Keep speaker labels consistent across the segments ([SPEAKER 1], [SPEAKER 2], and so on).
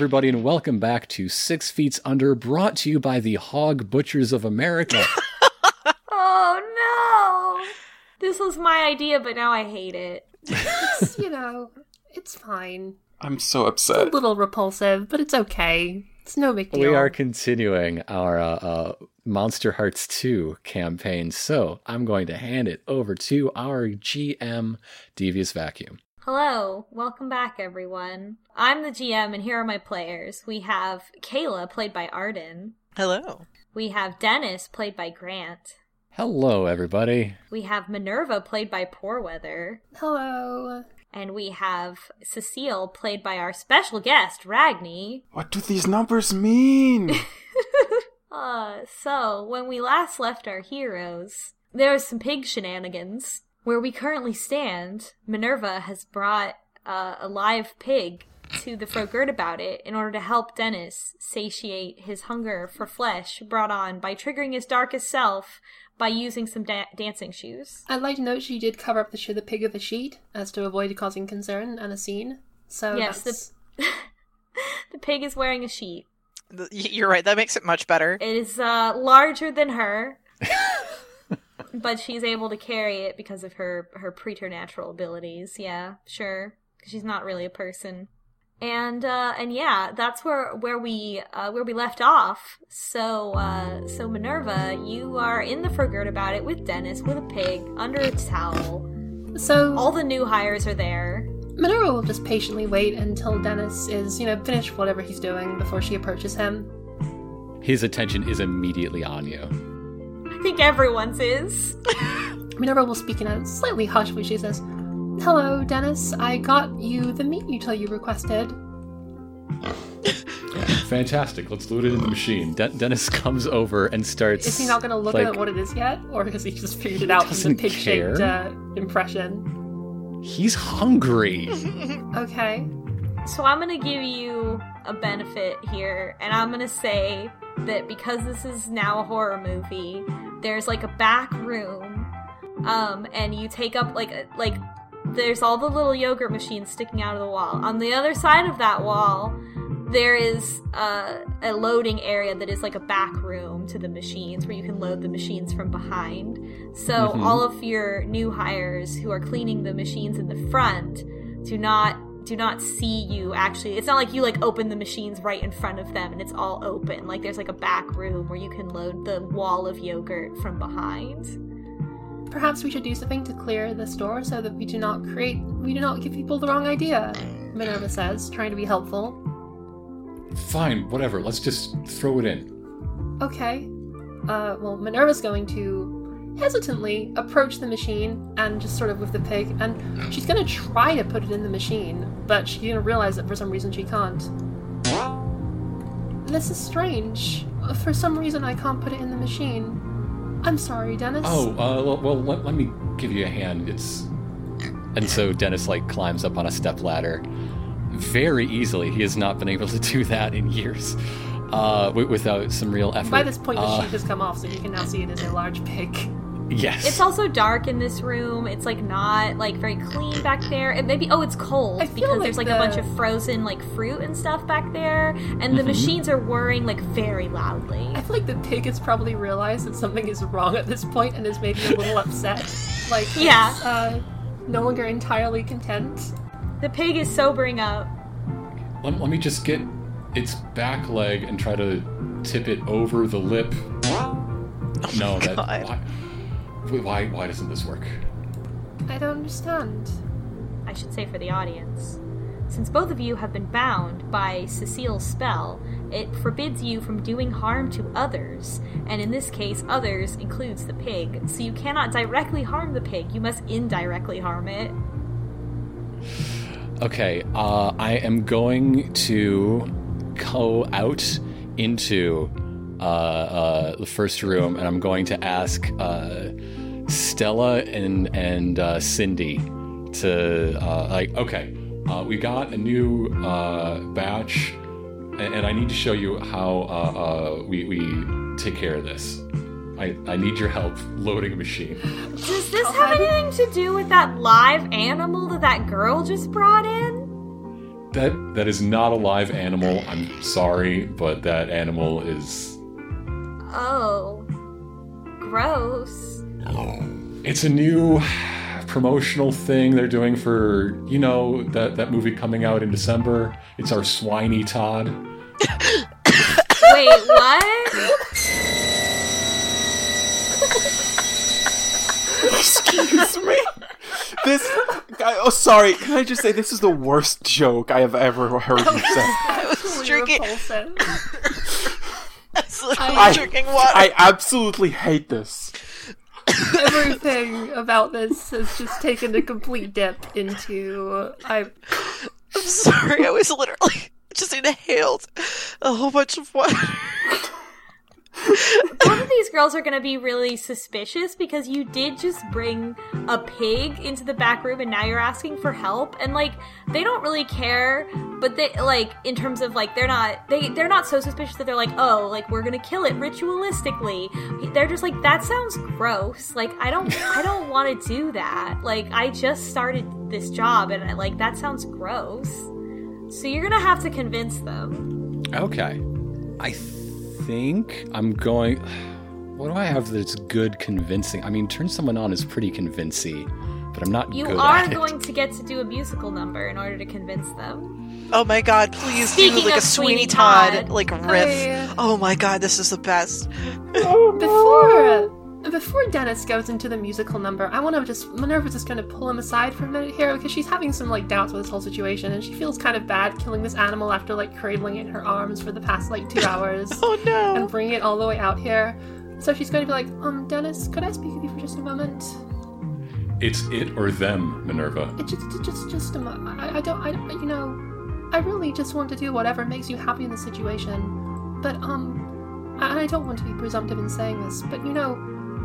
[SPEAKER 1] everybody, and welcome back to Six Feet Under, brought to you by the Hog Butchers of America.
[SPEAKER 2] oh no! This was my idea, but now I hate it.
[SPEAKER 3] It's, you know, it's fine.
[SPEAKER 4] I'm so
[SPEAKER 3] It's a little repulsive, but it's okay. It's no big deal.
[SPEAKER 1] we are continuing our uh, uh, Monsterhearts 2 campaign, so I'm going to hand it over to our GM, Devious Vacuum.
[SPEAKER 2] Hello, welcome back, everyone. I'm the GM, and here are my players. We have Kayla, played by Arden.
[SPEAKER 5] Hello.
[SPEAKER 2] We have Dennis, played by Grant.
[SPEAKER 1] Hello, everybody.
[SPEAKER 2] We have Minerva, played by Poorweather.
[SPEAKER 3] Hello.
[SPEAKER 2] And we have Cecile, played by our special guest, Ragni.
[SPEAKER 4] What do these numbers mean?
[SPEAKER 2] Uh, so, when we last left our heroes, there was some pig shenanigans. Where we currently stand, Minerva has brought uh, a live pig to the Frogurt about it in order to help Dennis satiate his hunger for flesh brought on by triggering his darkest self by using some da- dancing shoes.
[SPEAKER 3] I'd like to note she did cover up the, sh- the pig with a sheet as to avoid causing concern and a scene. So
[SPEAKER 2] Yes,
[SPEAKER 3] that's...
[SPEAKER 2] The pig is wearing a sheet.
[SPEAKER 5] You're right. That makes it much better.
[SPEAKER 2] It is uh, larger than her, but she's able to carry it because of her her preternatural abilities. Yeah, sure. She's not really a person. And uh, and yeah, that's where where we uh, where we left off. So uh, so Minerva, you are in the Frogurt about it with Dennis with a pig under a towel.
[SPEAKER 3] so
[SPEAKER 2] All the new hires are there.
[SPEAKER 3] Minerva will just patiently wait until Dennis is, you know, finished whatever he's doing before she approaches him.
[SPEAKER 1] His attention is immediately on you.
[SPEAKER 2] I think everyone's is.
[SPEAKER 3] Minerva will speak in a slightly hushed voice. She says, Hello, Dennis. I got you the meat util you requested.
[SPEAKER 1] Fantastic. Let's load it in the machine. De- Dennis comes over and starts.
[SPEAKER 3] Is he not going to look
[SPEAKER 1] like,
[SPEAKER 3] at what it is yet? Or has he just figured it out from the
[SPEAKER 1] doesn't
[SPEAKER 3] pig shaped uh, impression?
[SPEAKER 1] He's hungry.
[SPEAKER 3] Okay.
[SPEAKER 2] So I'm gonna give you a benefit here, and I'm gonna say that because this is now a horror movie, there's like a back room, um, and you take up like a, like there's all the little yogurt machines sticking out of the wall. On the other side of that wall, there is uh, a loading area that is like a back room to the machines where you can load the machines from behind. So all of your new hires who are cleaning the machines in the front do not do not see you actually it's not like you like open the machines right in front of them and it's all open like there's like a back room where you can load the wall of yogurt from behind
[SPEAKER 3] Perhaps we should do something to clear the store so that we do not create, we do not give people the wrong idea. Minerva says, trying to be helpful.
[SPEAKER 1] Fine, whatever. Let's just throw it in.
[SPEAKER 3] Okay. Uh, well, Minerva's going to hesitantly approach the machine and just sort of with the pig, and she's to try to put it in the machine, but she's to realize that for some reason she can't. This is strange. For some reason, I can't put it in the machine. I'm sorry, Dennis.
[SPEAKER 1] Oh, uh, well, let, let me give you a hand. It's. And so Dennis, like, climbs up on a step ladder very easily. He has not been able to do that in years uh, wi- without some real effort.
[SPEAKER 3] By this point, the
[SPEAKER 1] Uh,
[SPEAKER 3] sheet has come off, so you can now see it as a large pig.
[SPEAKER 1] Yes.
[SPEAKER 2] it's also dark in this room it's like not like very clean back there and maybe oh it's cold
[SPEAKER 3] I
[SPEAKER 2] because
[SPEAKER 3] like
[SPEAKER 2] there's like
[SPEAKER 3] the-
[SPEAKER 2] a bunch of frozen like fruit and stuff back there and the
[SPEAKER 1] Mhm.
[SPEAKER 2] machines are whirring like very loudly
[SPEAKER 3] I feel like the pig has probably realized that something is wrong at this point and is maybe a little upset. Like,
[SPEAKER 2] Yeah.
[SPEAKER 3] uh, no longer entirely content.
[SPEAKER 2] the pig is sobering up
[SPEAKER 1] let, let me just get its back leg and try to tip it over the lip. no, that.
[SPEAKER 5] God.
[SPEAKER 1] Why, why, why doesn't this work?
[SPEAKER 3] I don't understand.
[SPEAKER 2] I should say for the audience. Since both of you have been bound by Cecile's spell, it forbids you from doing harm to others, and in this case, others includes the pig. So you cannot directly harm the pig, you must indirectly harm it.
[SPEAKER 1] Okay, uh, I am going to go out into uh, uh, the first room, and I'm going to ask uh, Stella and and uh, Cindy to uh, like. Okay, uh, we got a new uh, batch, and, and I need to show you how uh, uh, we we take care of this. I, I need your help loading a machine.
[SPEAKER 2] Does this have anything to do with that live animal that that girl just brought in?
[SPEAKER 1] that that is not a live animal. I'm sorry, but that animal is.
[SPEAKER 2] Oh. Gross.
[SPEAKER 1] It's a new promotional thing they're doing for you know that that movie coming out in December. It's our Swiney Todd.
[SPEAKER 2] Wait, what?
[SPEAKER 4] Excuse me. This. I, oh, sorry. Can I just say this is the worst joke I have ever heard you say?
[SPEAKER 5] I was
[SPEAKER 3] Totally
[SPEAKER 5] drinking.
[SPEAKER 3] Repulsive.
[SPEAKER 5] I
[SPEAKER 4] I-
[SPEAKER 5] drinking water.
[SPEAKER 4] I absolutely hate this.
[SPEAKER 3] Everything about this has just taken a complete dip into I.
[SPEAKER 5] I'm sorry. I was literally just inhaled a whole bunch of water.
[SPEAKER 2] Both of these girls are gonna be really suspicious because you did just bring a pig into the back room and now you're asking for help. And like they don't really care but they like in terms of like they're not they they're not so suspicious that they're like oh like we're gonna kill it ritualistically. They're just like that sounds gross. Like i don't i don't want to do that. Like i just started this job and like that sounds gross. So you're gonna have to convince them.
[SPEAKER 1] Okay. I think I'm going. What do I have that's good convincing? I mean, turn someone on is pretty convincing, but I'm not
[SPEAKER 2] you
[SPEAKER 1] good
[SPEAKER 2] are
[SPEAKER 1] at it.
[SPEAKER 2] going to get to do a musical number in order to convince them
[SPEAKER 5] Oh my god, please
[SPEAKER 2] Speaking
[SPEAKER 5] do like a Sweeney
[SPEAKER 2] Sweeney
[SPEAKER 5] Todd,
[SPEAKER 2] Todd.
[SPEAKER 5] like riff.
[SPEAKER 3] I-
[SPEAKER 5] Oh my god, this is the best.
[SPEAKER 3] Oh, Before before Dennis goes into the musical number, I want to just Minerva's just going to pull him aside for a minute here because she's having some like doubts with this whole situation, and she feels kind of bad killing this animal after like cradling it in her arms for the past like two hours
[SPEAKER 5] Oh no!
[SPEAKER 3] and
[SPEAKER 5] no.
[SPEAKER 3] bringing it all the way out here. So she's going to be like, um, Dennis, could I speak with you for just a moment?
[SPEAKER 1] It's it or them, Minerva.
[SPEAKER 3] It just, it just, just a mo- I, I don't, I, you know, I really just want to do whatever makes you happy in the situation. But, um, I, I don't want to be presumptive in saying this, but you know,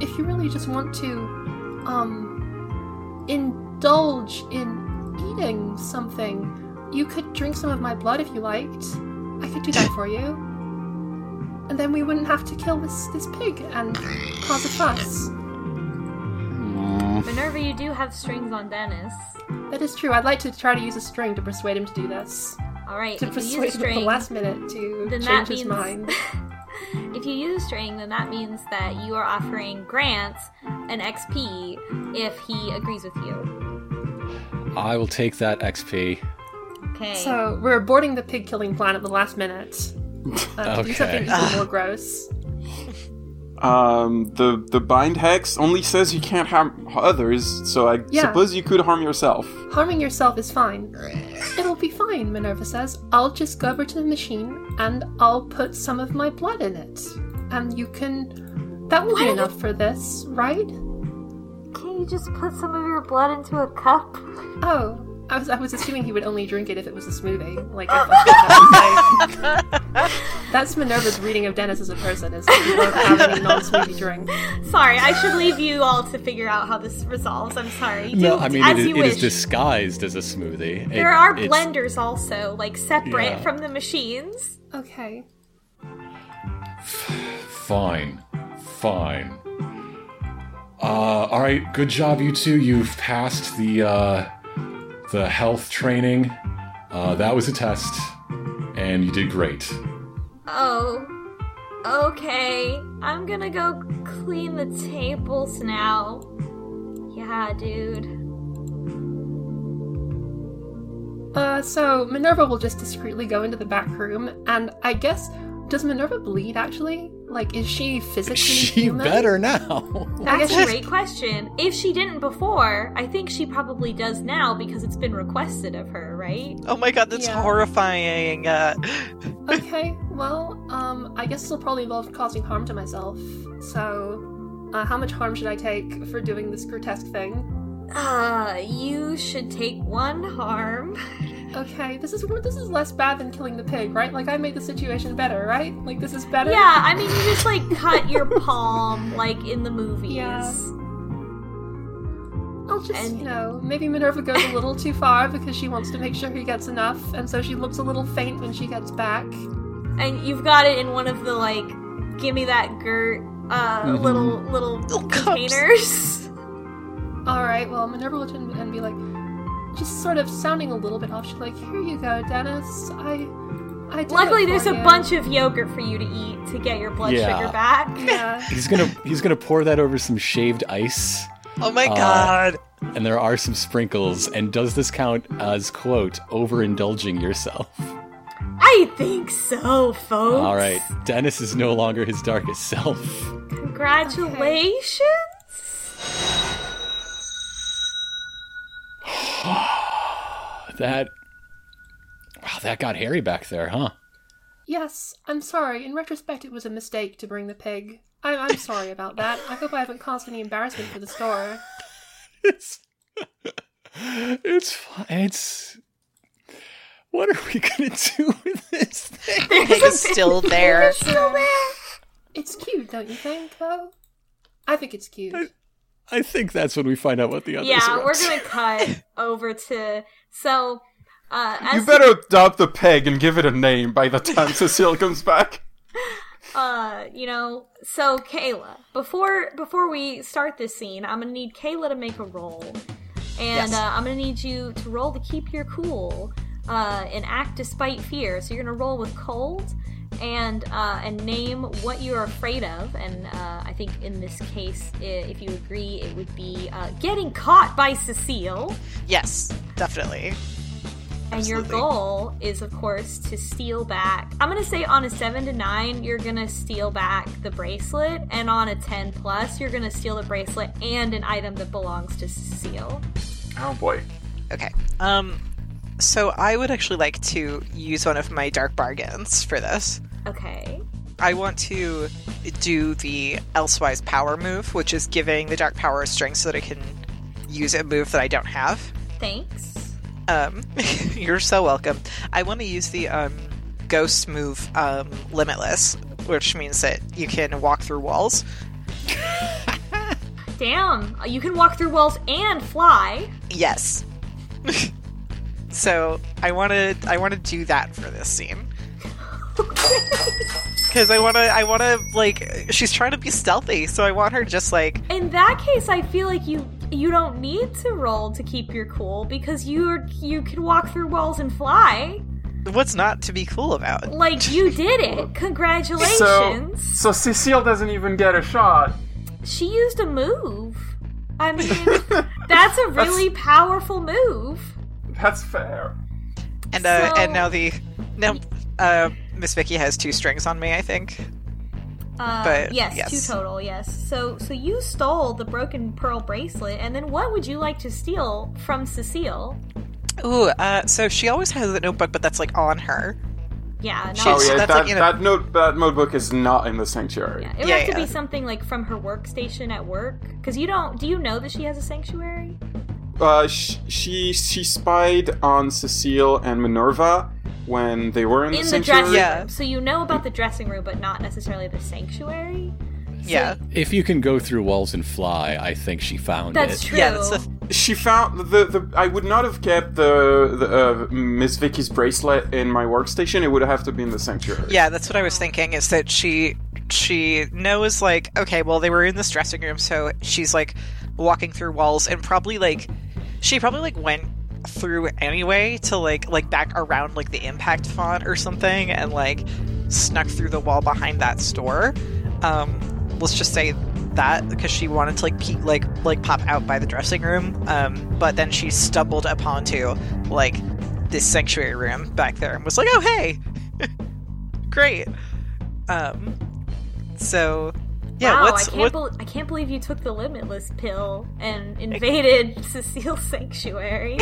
[SPEAKER 3] if you really just want to, um, indulge in eating something, you could drink some of my blood if you liked. I could do that for you. And then we wouldn't have to kill this, this pig and cause a fuss.
[SPEAKER 2] Minerva, you do have strings on Dennis.
[SPEAKER 3] That is true. I'd like to try to use a string to persuade him to do this.
[SPEAKER 2] All right,
[SPEAKER 3] to
[SPEAKER 2] if you use a
[SPEAKER 3] persuade him at the last minute to
[SPEAKER 2] then
[SPEAKER 3] change
[SPEAKER 2] that
[SPEAKER 3] his mind.
[SPEAKER 2] if you use a string, then that means that you are offering Grant an XP if he agrees with you.
[SPEAKER 1] I will take that XP.
[SPEAKER 2] Okay.
[SPEAKER 3] So we're aborting the pig killing plan at the last minute. Uh, to do something just a little more gross.
[SPEAKER 4] Um, the the bind hex only says you can't harm others, so I
[SPEAKER 3] Yeah.
[SPEAKER 4] suppose you could harm yourself.
[SPEAKER 3] Harming yourself is fine. It'll be fine, Minerva says. I'll just go over to the machine and I'll put some of my blood in it. And you can. That will be enough for this, right?
[SPEAKER 2] Can you just put some of your blood into a cup?
[SPEAKER 3] Oh, I was, I was assuming he would only drink it if it was a smoothie. Like, if that's, what that would say. that's Minerva's reading of Dennis as a person, is that you won't have non smoothie drink.
[SPEAKER 2] Sorry, I should leave you all to figure out how this resolves. I'm sorry. Do
[SPEAKER 1] No, I mean
[SPEAKER 2] as
[SPEAKER 1] it is,
[SPEAKER 2] you
[SPEAKER 1] it is
[SPEAKER 2] wish.
[SPEAKER 1] disguised as a smoothie.
[SPEAKER 2] there
[SPEAKER 1] It-
[SPEAKER 2] are
[SPEAKER 1] it's-
[SPEAKER 2] blenders also, like separate
[SPEAKER 1] Yeah.
[SPEAKER 2] from the machines.
[SPEAKER 3] Okay.
[SPEAKER 1] Fine, fine. Uh, all right, good job, you two. You've passed the uh, the health training. Uh, that was a test, and you did great.
[SPEAKER 2] Oh, okay. I'm gonna go clean the tables now. Yeah, dude.
[SPEAKER 3] Uh, so Minerva will just discreetly go into the back room, and I guess does Minerva bleed actually? Like, is she physically
[SPEAKER 1] She
[SPEAKER 3] human?
[SPEAKER 1] better now.
[SPEAKER 2] That's a great question. If she didn't before, I think she probably does now because it's been requested of her, right?
[SPEAKER 5] Oh my god, that's
[SPEAKER 3] Yeah.
[SPEAKER 5] horrifying. Uh,
[SPEAKER 3] okay. Well, um, I guess this will probably involve causing harm to myself. So, uh, how much harm should I take for doing this grotesque thing?
[SPEAKER 2] Uh, you should take one harm.
[SPEAKER 3] Okay, this is this is less bad than killing the pig, right? Like I made the situation better, right? Like this is better.
[SPEAKER 2] Yeah, I mean, you just like cut your palm like in the movies.
[SPEAKER 3] Yeah. I'll just,
[SPEAKER 2] And-
[SPEAKER 3] you know, maybe Minerva goes a little too far because she wants to make sure he gets enough, and so she looks a little faint when she gets back.
[SPEAKER 2] And you've got it in one of the like, gimme that Gert uh,
[SPEAKER 1] Mhm.
[SPEAKER 2] little little
[SPEAKER 5] Little
[SPEAKER 2] containers.
[SPEAKER 3] All right, well, Minerva will turn and be like, just sort of sounding a little bit off. She's like, "Here you go, Dennis. I, I did
[SPEAKER 2] Luckily,
[SPEAKER 3] it for
[SPEAKER 2] there's a
[SPEAKER 3] you."
[SPEAKER 2] bunch of yogurt for you to eat to get your blood
[SPEAKER 1] Yeah.
[SPEAKER 2] sugar back.
[SPEAKER 3] Yeah.
[SPEAKER 1] He's gonna he's gonna pour that over some shaved ice,
[SPEAKER 5] Oh my
[SPEAKER 1] Uh,
[SPEAKER 5] god.
[SPEAKER 1] and there are some sprinkles. And does this count as quote overindulging yourself?
[SPEAKER 2] I think so, folks.
[SPEAKER 1] All right, Dennis is no longer his darkest self.
[SPEAKER 2] Congratulations.
[SPEAKER 1] That wow, that got hairy back there, huh?
[SPEAKER 3] Yes, I'm sorry. In retrospect, it was a mistake to bring the pig. I'm, I'm sorry about that. I hope I haven't caused any embarrassment for the store.
[SPEAKER 1] It's it's it's. What are we gonna do with this thing?
[SPEAKER 5] Pig is still there.
[SPEAKER 2] It's Still there.
[SPEAKER 3] It's cute, don't you think, though? I think it's cute.
[SPEAKER 1] I think that's when we find out what the others.
[SPEAKER 2] Yeah,
[SPEAKER 1] are
[SPEAKER 2] we're gonna cut over to so. Uh,
[SPEAKER 4] You better adopt the peg and give it a name by the time Cecile comes back.
[SPEAKER 2] uh you know so kayla before before we start this scene i'm gonna need kayla to make a roll and
[SPEAKER 5] Yes.
[SPEAKER 2] uh, i'm gonna need you to roll to keep your cool uh and act despite fear so you're gonna roll with cold and uh and name what you're afraid of and uh i think in this case if you agree it would be uh getting caught by cecile
[SPEAKER 5] Yes, definitely.
[SPEAKER 2] and your goal is, of course, to steal back. I'm gonna say on a seven to nine, you're gonna steal back the bracelet, and on a ten plus, you're gonna steal the bracelet and an item that belongs to Cecile.
[SPEAKER 4] Oh boy.
[SPEAKER 5] Okay. Um so I would actually like to use one of my dark bargains for this.
[SPEAKER 2] Okay.
[SPEAKER 5] I want to do the elsewise power move, which is giving the dark power a string so that I can use a move that I don't have.
[SPEAKER 2] Thanks.
[SPEAKER 5] Um, you're so welcome. I want to use the um, ghost move, um, limitless, which means that you can walk through walls.
[SPEAKER 2] Damn, you can walk through walls and fly.
[SPEAKER 5] Yes. so I want to, I want to do that for this scene. Because I want to, I want to like, she's trying to be stealthy, so I want her just like,
[SPEAKER 2] In that case, I feel like you you don't need to roll to keep your cool because you're you can walk through walls and fly.
[SPEAKER 5] what's not to be cool about?
[SPEAKER 2] Like you did it. Congratulations.
[SPEAKER 4] So, so Cecile doesn't even get a shot.
[SPEAKER 2] She used a move. I mean, that's a really powerful move.
[SPEAKER 4] That's fair.
[SPEAKER 5] And uh,
[SPEAKER 2] So-
[SPEAKER 5] and now the now uh, Miss Vicky has two strings on me, I think.
[SPEAKER 2] Uh,
[SPEAKER 5] But,
[SPEAKER 2] yes,
[SPEAKER 5] yes.
[SPEAKER 2] two total. Yes. So, so you stole the broken pearl bracelet, and then what would you like to steal from Cecile?
[SPEAKER 5] Ooh, uh, so she always has a notebook, but that's like on her.
[SPEAKER 2] Yeah. No,
[SPEAKER 4] Oh yeah,
[SPEAKER 5] that's
[SPEAKER 4] that,
[SPEAKER 5] like in a-
[SPEAKER 4] that note that notebook is not in the sanctuary.
[SPEAKER 2] yeah, it would
[SPEAKER 5] Yeah,
[SPEAKER 2] have to be something like from her workstation at work. Because you don't. Do you know that she has a sanctuary?
[SPEAKER 4] Uh, sh- she she spied on Cecile and Minerva when they were in,
[SPEAKER 2] In
[SPEAKER 4] the
[SPEAKER 2] the
[SPEAKER 4] sanctuary.
[SPEAKER 2] dressing
[SPEAKER 5] Yeah.
[SPEAKER 2] room. So you know about the dressing room, but not necessarily the sanctuary.
[SPEAKER 5] Yeah,
[SPEAKER 1] If you can go through walls and fly, I think she found
[SPEAKER 2] That's
[SPEAKER 1] it.
[SPEAKER 2] true.
[SPEAKER 5] yeah. That's the
[SPEAKER 4] She found the, the I would not have kept the, the uh, Miss Vicky's bracelet in my workstation. It would have to be in the sanctuary.
[SPEAKER 5] yeah. That's what I was thinking. Is that she she knows like okay, well they were in this dressing room, so she's like walking through walls and probably like she probably like went through anyway to like like back around like the impact font or something and like snuck through the wall behind that store. Um let's just say that because she wanted to like peek like like pop out by the dressing room. Um but then she stumbled upon to like this sanctuary room back there and was like oh hey. Great. Um so yeah
[SPEAKER 2] wow,
[SPEAKER 5] what's
[SPEAKER 2] I can't,
[SPEAKER 5] what
[SPEAKER 2] bel I can't believe you took the limitless pill and invaded Cecile's sanctuary.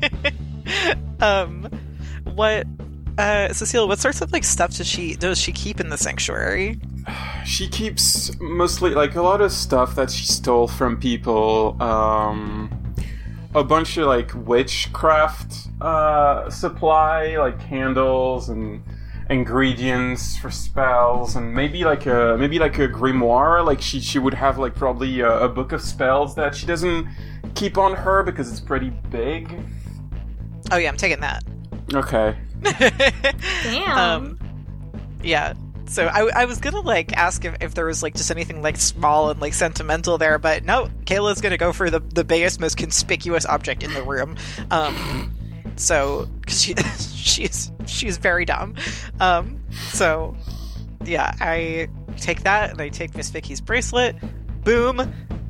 [SPEAKER 5] um what uh Cecile, what sorts of like stuff does she does she keep in the sanctuary?
[SPEAKER 4] She keeps mostly like a lot of stuff that she stole from people. Um, a bunch of like witchcraft uh, supply, like candles and ingredients for spells, and maybe like a maybe like a grimoire. Like she she would have like probably a, a book of spells that she doesn't keep on her because it's pretty big.
[SPEAKER 5] Oh yeah, I'm taking that.
[SPEAKER 4] Okay.
[SPEAKER 2] Damn.
[SPEAKER 5] um yeah. So I, I was gonna like ask if, if there was like just anything like small and like sentimental there, but no, Kayla's gonna go for the the biggest, most conspicuous object in the room. Um, so because she she's she's very dumb. Um, so yeah, I take that and I take Miss Vicky's bracelet. Boom,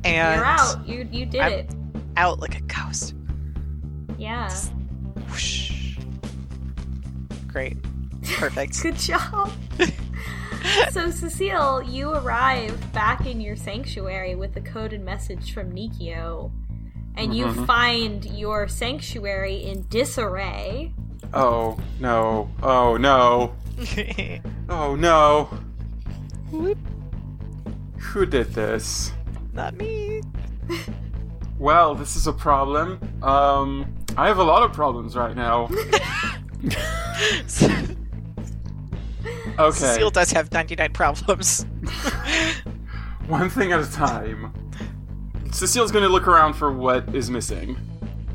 [SPEAKER 5] and
[SPEAKER 2] You're out. You you did
[SPEAKER 5] I'm-
[SPEAKER 2] it.
[SPEAKER 5] out like a ghost.
[SPEAKER 2] Yeah.
[SPEAKER 5] Whoosh. Great, perfect.
[SPEAKER 2] Good job. so Cecile, you arrive back in your sanctuary with a coded message from Nikio. And you
[SPEAKER 4] Mhm.
[SPEAKER 2] find your sanctuary in disarray.
[SPEAKER 4] Oh no! Oh no! Oh no! Who did this?
[SPEAKER 5] Not me.
[SPEAKER 4] Well, this is a problem. Um, I have a lot of problems right now. Okay,
[SPEAKER 5] Cecile does have 99 problems.
[SPEAKER 4] one thing at a time. Cecile's gonna look around for what is missing.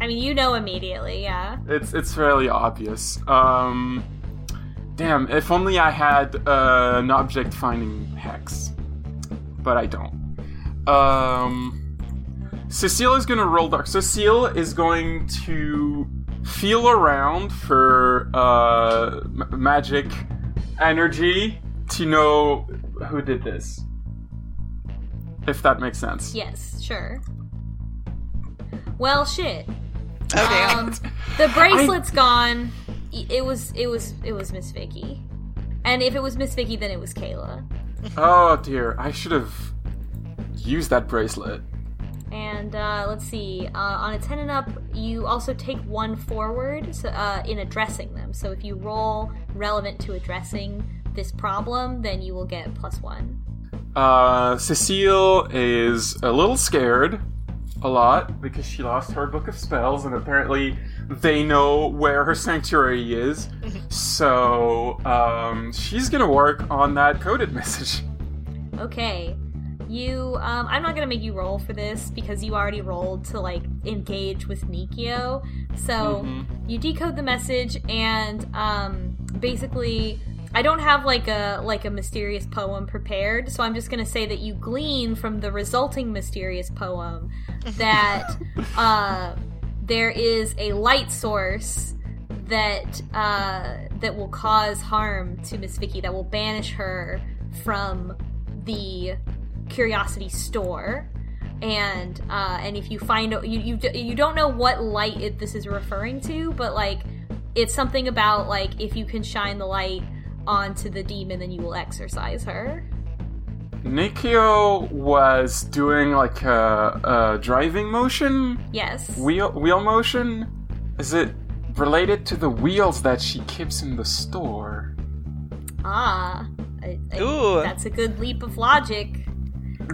[SPEAKER 2] I mean, you know immediately, yeah.
[SPEAKER 4] It's it's fairly obvious. Um, damn, if only I had uh, an object finding hex, but I don't. Um, Cecile is gonna roll dark. Cecile is going to feel around for uh, m- magic energy to know who did this. If that makes sense.
[SPEAKER 2] Yes, sure. Well, shit.
[SPEAKER 5] Oh damn.
[SPEAKER 2] Um, the bracelet's gone. It was it was it was Miss Vicky. And if it was Miss Vicky, then it was Kayla.
[SPEAKER 4] Oh dear, I should have used that bracelet.
[SPEAKER 2] And uh, let's see. Uh, on a ten and up, you also take one forward so, uh, in addressing them. So if you roll relevant to addressing this problem, then you will get plus one.
[SPEAKER 4] Uh, Cecile is a little scared, a lot, because she lost her book of spells, and apparently they know where her sanctuary is. so, um, she's gonna work on that coded message.
[SPEAKER 2] Okay. You, um, I'm not gonna make you roll for this because you already rolled to like engage with Nikio. So
[SPEAKER 4] Mhm.
[SPEAKER 2] you decode the message, and um, basically, I don't have like a like a mysterious poem prepared. So I'm just gonna say that you glean from the resulting mysterious poem that uh, there is a light source that uh, that will cause harm to Miss Vicky, that will banish her from the Curiosity store. And uh, and if you find you you you don't know what light it, this is referring to, but like it's something about like if you can shine the light onto the demon, then you will exorcise her.
[SPEAKER 4] Nikio was doing like a, a driving motion,
[SPEAKER 2] Yes.
[SPEAKER 4] wheel wheel motion. Is it related to the wheels that she keeps in the store?
[SPEAKER 2] ah, I, I-
[SPEAKER 5] Ooh.
[SPEAKER 2] that's a good leap of logic.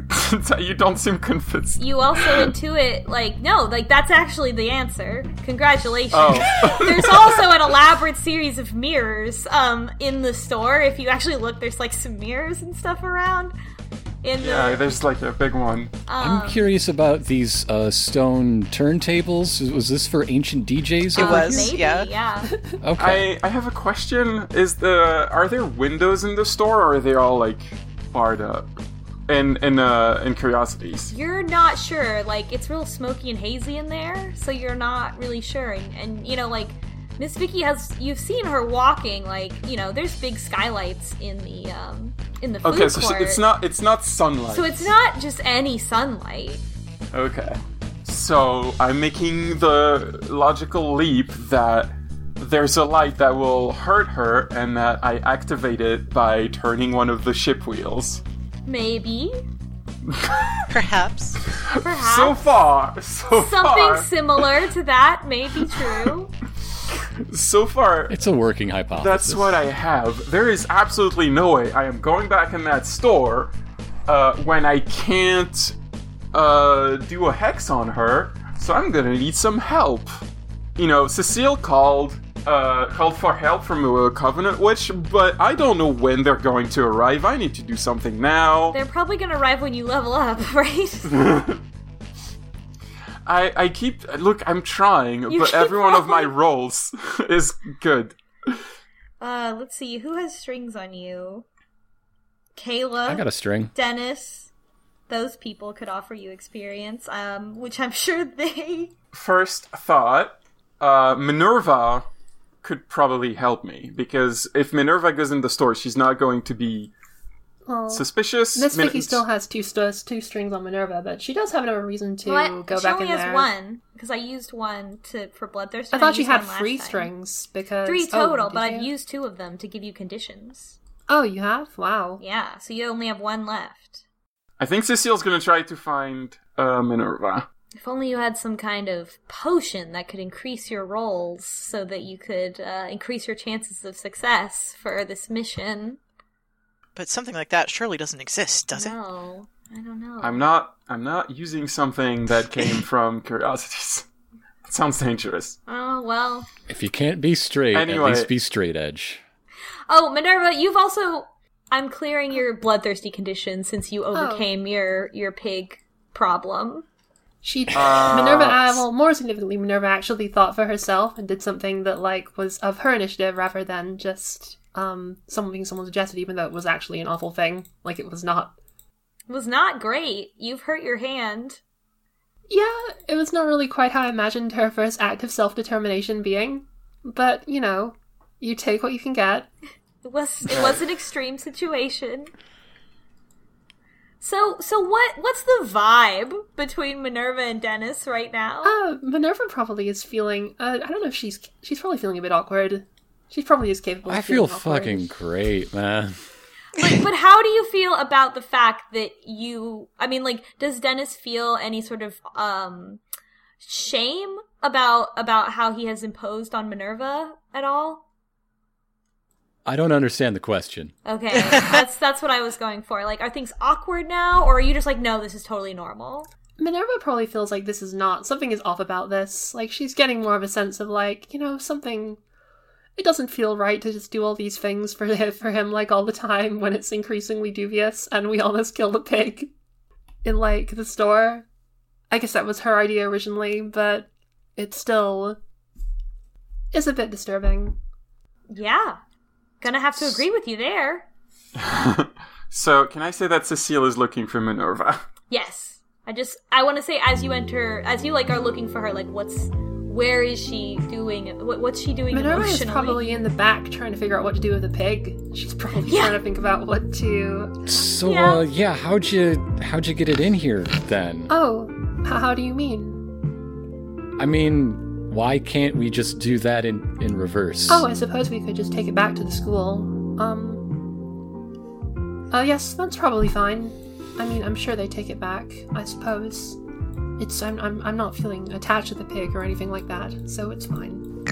[SPEAKER 4] you don't seem convinced.
[SPEAKER 2] You also intuit like no, like that's actually the answer. Congratulations.
[SPEAKER 4] Oh.
[SPEAKER 2] there's also an elaborate series of mirrors um in the store. If you actually look, there's like some mirrors and stuff around. In the
[SPEAKER 4] yeah, there's like a big one.
[SPEAKER 2] um,
[SPEAKER 1] I'm curious about these uh, stone turntables. Was this for ancient DJs?
[SPEAKER 5] It
[SPEAKER 1] over
[SPEAKER 5] was.
[SPEAKER 2] maybe,
[SPEAKER 5] yeah.
[SPEAKER 2] yeah.
[SPEAKER 1] Okay.
[SPEAKER 4] I I have a question. Is the are there windows in the store or are they all like barred up? In in uh in curiosities.
[SPEAKER 2] You're not sure. Like it's real smoky and hazy in there, so you're not really sure. And, and you know, like Miss Vicky has you've seen her walking. Like you know, there's big skylights in the um in the food
[SPEAKER 4] Okay, so
[SPEAKER 2] court.
[SPEAKER 4] it's not it's not sunlight.
[SPEAKER 2] So it's not just any sunlight.
[SPEAKER 4] Okay. So I'm making the logical leap that there's a light that will hurt her and that I activate it by turning one of the ship wheels.
[SPEAKER 2] Maybe,
[SPEAKER 5] Perhaps.
[SPEAKER 2] perhaps.
[SPEAKER 4] So far, so
[SPEAKER 2] Something
[SPEAKER 4] far,
[SPEAKER 2] similar to that may be true.
[SPEAKER 4] so far,
[SPEAKER 1] it's a working hypothesis.
[SPEAKER 4] That's what I have. There is absolutely no way I am going back in that store uh, when I can't uh, do a hex on her. So I'm gonna need some help. You know, Cecile called uh, called for help from a Covenant Witch, but I don't know when they're going to arrive. I need to do something now.
[SPEAKER 2] They're probably gonna arrive when you level up, right?
[SPEAKER 4] I I keep look. I'm trying,
[SPEAKER 2] You
[SPEAKER 4] but every one of my rolls is good.
[SPEAKER 2] Uh, let's see. Who has strings on you? Kayla,
[SPEAKER 1] I got a string.
[SPEAKER 2] Dennis, those people could offer you experience, um, which I'm sure they.
[SPEAKER 4] First thought, uh, Minerva could probably help me because if Minerva goes in the store, she's not going to be
[SPEAKER 3] Well,
[SPEAKER 4] suspicious.
[SPEAKER 3] Miss
[SPEAKER 4] Min-
[SPEAKER 3] Vicky still has two st- two strings on Minerva, but she does have no reason to
[SPEAKER 2] Well, I-
[SPEAKER 3] go
[SPEAKER 2] she
[SPEAKER 3] back
[SPEAKER 2] only
[SPEAKER 3] in
[SPEAKER 2] has
[SPEAKER 3] there.
[SPEAKER 2] one because I used one to for bloodthirster.
[SPEAKER 3] I thought
[SPEAKER 2] and
[SPEAKER 3] she had three strings because
[SPEAKER 2] three total,
[SPEAKER 3] did
[SPEAKER 2] but? I've used two of them to give you conditions.
[SPEAKER 3] Oh, you have? Wow.
[SPEAKER 2] Yeah, so you only have one left.
[SPEAKER 4] I think Cecile's going to try to find uh, Minerva.
[SPEAKER 2] If only you had some kind of potion that could increase your rolls so that you could uh, increase your chances of success for this mission.
[SPEAKER 5] But something like that surely doesn't exist, does it?
[SPEAKER 2] no, I don't know.
[SPEAKER 4] I'm not. I'm not using something that came from curiosities. That sounds dangerous.
[SPEAKER 2] Oh, well.
[SPEAKER 1] If you can't be straight,
[SPEAKER 4] Anyway.
[SPEAKER 1] at least be straight edge.
[SPEAKER 2] Oh, Minerva, you've also. I'm clearing your bloodthirsty condition since you overcame your your pig problem.
[SPEAKER 3] She
[SPEAKER 4] Uh,
[SPEAKER 3] Minerva, uh, well, more significantly, Minerva actually thought for herself and did something that like was of her initiative rather than just um something someone suggested, even though it was actually an awful thing. Like it was not.
[SPEAKER 2] It was not great. You've hurt your hand.
[SPEAKER 3] Yeah, it was not really quite how I imagined her first act of self determination being, but you know, you take what you can get.
[SPEAKER 2] It was it was an extreme situation. So so what what's the vibe between Minerva and Dennis right now?
[SPEAKER 3] Uh, Minerva probably is feeling. Uh, I don't know if she's she's probably feeling a bit awkward. She probably is capable. Of
[SPEAKER 1] I feel
[SPEAKER 3] awkward.
[SPEAKER 1] fucking great, man.
[SPEAKER 2] But, but how do you feel about the fact that you I mean like does Dennis feel any sort of um shame about about how he has imposed on Minerva at all?
[SPEAKER 1] I don't understand the question.
[SPEAKER 2] Okay, that's that's what I was going for. Like are things awkward now or are you just like no, this is totally normal?
[SPEAKER 3] Minerva probably feels like this is not something is off about this. Like she's getting more of a sense of like you know something. It doesn't feel right to just do all these things for him, for him like all the time when it's increasingly dubious, and we almost killed a pig in like the store. I guess that was her idea originally, but it still is a bit disturbing.
[SPEAKER 2] Yeah. Gonna have to agree with you there.
[SPEAKER 4] so, can I say that Cecile is looking for Minerva?
[SPEAKER 2] Yes. I just I want to say as you enter as you like are looking for her like what's where is she doing what, what's she doing
[SPEAKER 3] Minerva is
[SPEAKER 2] emotionally?
[SPEAKER 3] probably in the back trying to figure out what to do with the pig. She's probably
[SPEAKER 2] Yeah.
[SPEAKER 3] trying to think about what to.
[SPEAKER 1] So,
[SPEAKER 2] Yeah.
[SPEAKER 1] uh, yeah, how'd you how'd you get it in here then?
[SPEAKER 3] Oh, how, how do you mean?
[SPEAKER 1] I mean, why can't we just do that in in reverse?
[SPEAKER 3] Oh, I suppose we could just take it back to the school. Um. Uh, yes, that's probably fine. I mean, I'm sure they take it back. I suppose. It's I'm I'm I'm not feeling attached to the pig or anything like that, so it's fine.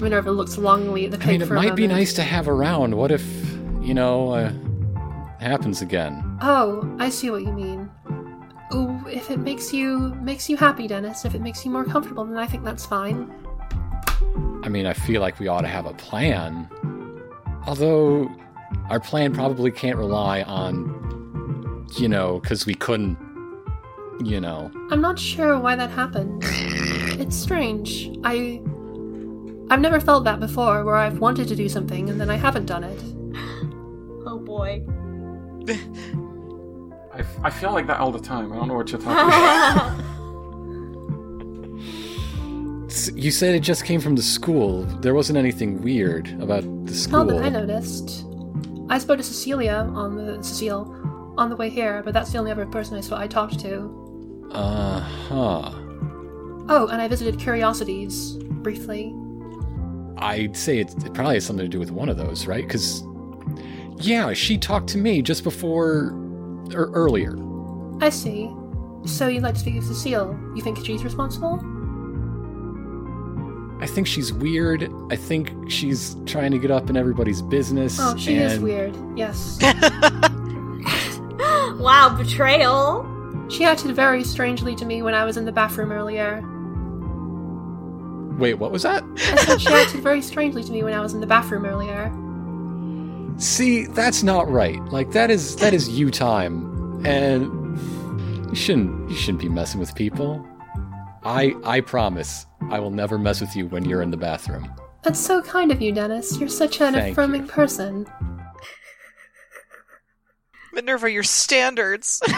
[SPEAKER 3] Minerva looks longingly at the pig
[SPEAKER 1] I mean, it might be nice to have around. What if, you know, uh, happens again?
[SPEAKER 3] Oh, I see what you mean. Ooh, if it makes you makes you happy, Dennis, if it makes you more comfortable, then I think that's fine.
[SPEAKER 1] I mean, I feel like we ought to have a plan. Although, our plan probably can't rely on, you know, because we couldn't, you know.
[SPEAKER 3] I'm not sure why that happened. It's strange. I I've never felt that before where I've wanted to do something and then I haven't done it.
[SPEAKER 2] Oh boy.
[SPEAKER 4] I, I feel like that all the time. I don't know what you're talking about.
[SPEAKER 1] You said it just came from the school. There wasn't anything weird about the school.
[SPEAKER 3] Not that I noticed. I spoke to Cecilia on the Cecile on the way here, but that's the only other person I saw I talked to.
[SPEAKER 1] Uh huh.
[SPEAKER 3] Oh, and I visited Curiosities briefly.
[SPEAKER 1] I'd say it, it probably has something to do with one of those, right? Because, yeah, she talked to me just before or earlier.
[SPEAKER 3] I see. So you'd like to speak with Cecile? You think she's responsible?
[SPEAKER 1] I think she's weird. I think she's trying to get up in everybody's business.
[SPEAKER 3] Oh, she is weird. Yes.
[SPEAKER 2] wow, betrayal.
[SPEAKER 3] she acted very strangely to me when I was in the bathroom earlier.
[SPEAKER 1] Wait, what was that?
[SPEAKER 3] I said she acted very strangely to me when I was in the bathroom earlier.
[SPEAKER 1] See, that's not right. Like that is that is you time, and you shouldn't you shouldn't be messing with people. I I promise I will never mess with you when you're in the bathroom.
[SPEAKER 3] That's so kind of you, Dennis. You're such an
[SPEAKER 1] Thank
[SPEAKER 3] affirming
[SPEAKER 1] you.
[SPEAKER 3] person.
[SPEAKER 5] Minerva, your standards.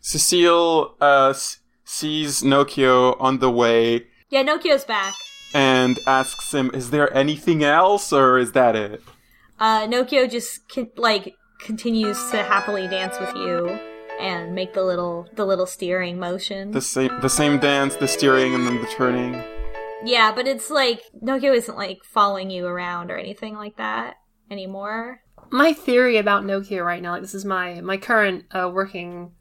[SPEAKER 4] Cecile uh, sees Nokio on the way
[SPEAKER 2] Yeah, Nokio's back.
[SPEAKER 4] And asks him, "Is there anything else, or is that it?"
[SPEAKER 2] Uh, Nokio just con- like continues to happily dance with you and make the little the little steering motion.
[SPEAKER 4] The same, the same dance, the steering, and then the turning.
[SPEAKER 2] Yeah, but it's like Nokio isn't like following you around or anything like that anymore.
[SPEAKER 3] My theory about Nokio right now, like this is my my current uh, working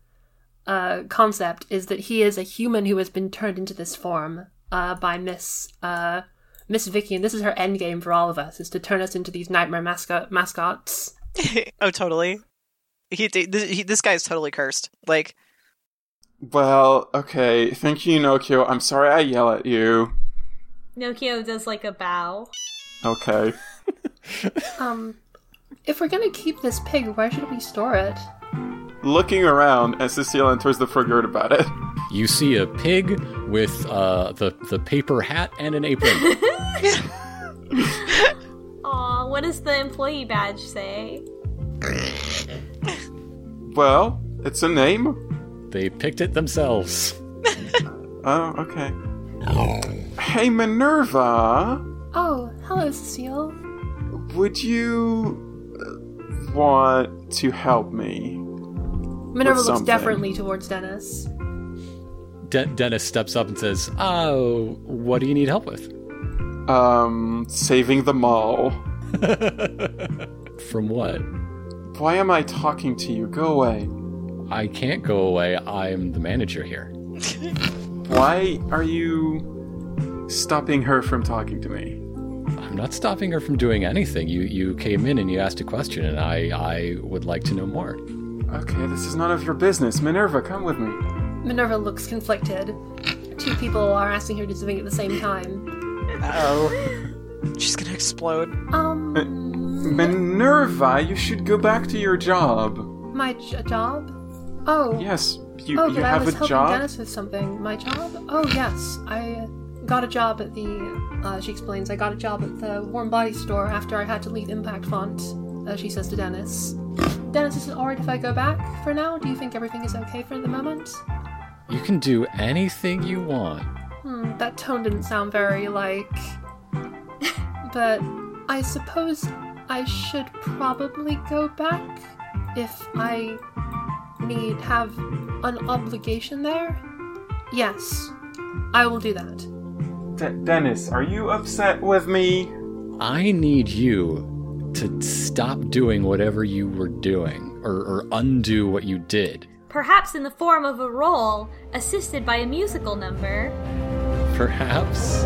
[SPEAKER 3] uh, concept, is that he is a human who has been turned into this form uh, by Miss uh, Miss Vicky, and this is her end game for all of us: is to turn us into these nightmare mascot mascots.
[SPEAKER 5] oh, totally. He, this, he this guy's totally cursed. Like,
[SPEAKER 4] Well, okay. Thank you, Nokio. I'm sorry I yell at you.
[SPEAKER 2] Nokio does like a bow.
[SPEAKER 4] Okay.
[SPEAKER 3] Um, if we're gonna keep this pig, where should we store it?
[SPEAKER 4] Looking around as Cecile enters the forgot about it.
[SPEAKER 1] You see a pig with uh, the the paper hat and an apron.
[SPEAKER 2] Aw, what does the employee badge say?
[SPEAKER 4] Well, it's a name.
[SPEAKER 1] they picked it themselves.
[SPEAKER 4] Oh, okay. Hey, Minerva.
[SPEAKER 3] Oh, hello, Cecile.
[SPEAKER 4] Would you uh, want to help me?
[SPEAKER 3] Minerva looks
[SPEAKER 4] something.
[SPEAKER 3] deferently towards Dennis.
[SPEAKER 1] De- Dennis steps up and says, "Oh, what do you need help with?"
[SPEAKER 4] Um, saving the mall.
[SPEAKER 1] From what?
[SPEAKER 4] Why am I talking to you? Go away.
[SPEAKER 1] I can't go away. I'm the manager here.
[SPEAKER 4] Why are you stopping her from talking to me?
[SPEAKER 1] I'm not stopping her from doing anything. You you came in and you asked a question, and I I would like to know more.
[SPEAKER 4] Okay, this is none of your business. Minerva, come with me.
[SPEAKER 3] Minerva looks conflicted. Two people are asking her to do something at the same time.
[SPEAKER 5] oh, she's gonna explode.
[SPEAKER 3] Um,
[SPEAKER 4] Minerva, you should go back to your job.
[SPEAKER 3] my j- job? Oh,
[SPEAKER 4] Yes, you,
[SPEAKER 3] oh,
[SPEAKER 4] you
[SPEAKER 3] but I was
[SPEAKER 4] a
[SPEAKER 3] helping
[SPEAKER 4] job.
[SPEAKER 3] Dennis with something. My job? Oh, yes. I got a job at the. Uh, she explains. I got a job at the warm body store after I had to leave Impact Font. Uh, she says to Dennis. Dennis, is it alright if I go back for now? Do you think everything is okay for the moment?
[SPEAKER 1] You can do anything you want.
[SPEAKER 3] Hmm, that tone didn't sound very like. but I suppose I should probably go back if I need have an obligation there. Yes, I will do that.
[SPEAKER 4] De- Dennis, are you upset with me?
[SPEAKER 1] I need you to stop doing whatever you were doing, or, or undo what you did.
[SPEAKER 2] Perhaps in the form of a roll assisted by a musical number.
[SPEAKER 1] Perhaps.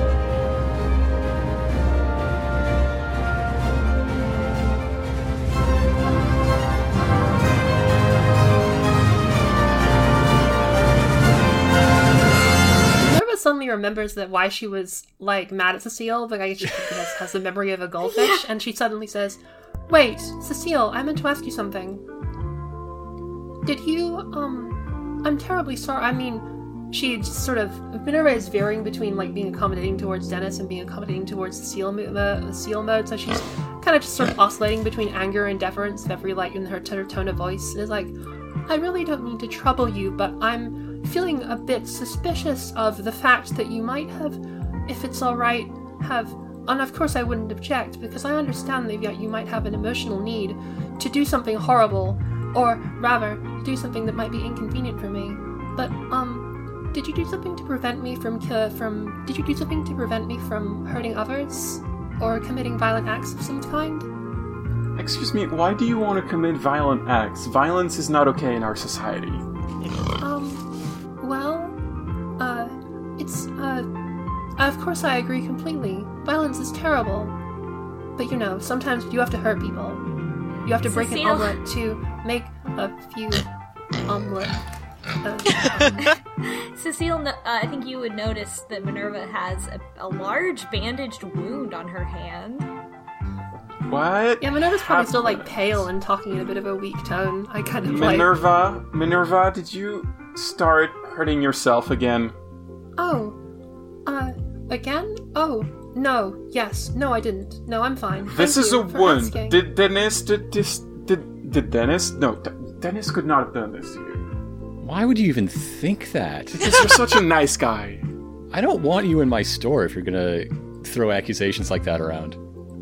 [SPEAKER 3] Minerva suddenly remembers that why she was like mad at Cecile, but I guess she has, has the memory of a goldfish, and she suddenly says, "Wait, Cecile, I meant to ask you something. Did you um? I'm terribly sorry. I mean, she sort of Minerva is varying between like being accommodating towards Dennis and being accommodating towards Cecile, mo- the Cecile mode. So she's kind of just sort of oscillating between anger and deference every like in her, her tone of voice. And is like, I really don't mean to trouble you, but I'm feeling a bit suspicious of the fact that you might have, if it's alright, have. And of course, I wouldn't object because I understand that you might have an emotional need to do something horrible, or rather, do something that might be inconvenient for me. But um, did you do something to prevent me from ki- from? Did you do something to prevent me from hurting others, or committing violent acts of some kind?
[SPEAKER 4] Excuse me, why do you want to commit violent acts? Violence is not okay in our society.
[SPEAKER 3] Um, well, uh, it's, uh, of course I agree completely. Violence is terrible. But you know, sometimes you have to hurt people. You have to break an omelet to make a few omelet. Uh,
[SPEAKER 2] Cecile, uh, I think you would notice that Minerva has a, a large bandaged wound on her hand.
[SPEAKER 4] What?
[SPEAKER 3] yeah, Minerva's probably still like pale and talking in a bit of a weak tone. I kind of like.
[SPEAKER 4] Minerva, Minerva, did you start hurting yourself again?
[SPEAKER 3] Oh, uh, again? Oh, No, yes, no, I didn't. No, I'm fine.
[SPEAKER 4] This
[SPEAKER 3] Thank
[SPEAKER 4] is
[SPEAKER 3] you
[SPEAKER 4] a
[SPEAKER 3] for
[SPEAKER 4] wound.
[SPEAKER 3] asking.
[SPEAKER 4] Did Dennis did this did did Dennis? No, D- Dennis could not have done this to you.
[SPEAKER 1] Why would you even think that?
[SPEAKER 4] Because you're such a nice guy.
[SPEAKER 1] I don't want you in my store if you're gonna throw accusations like that around.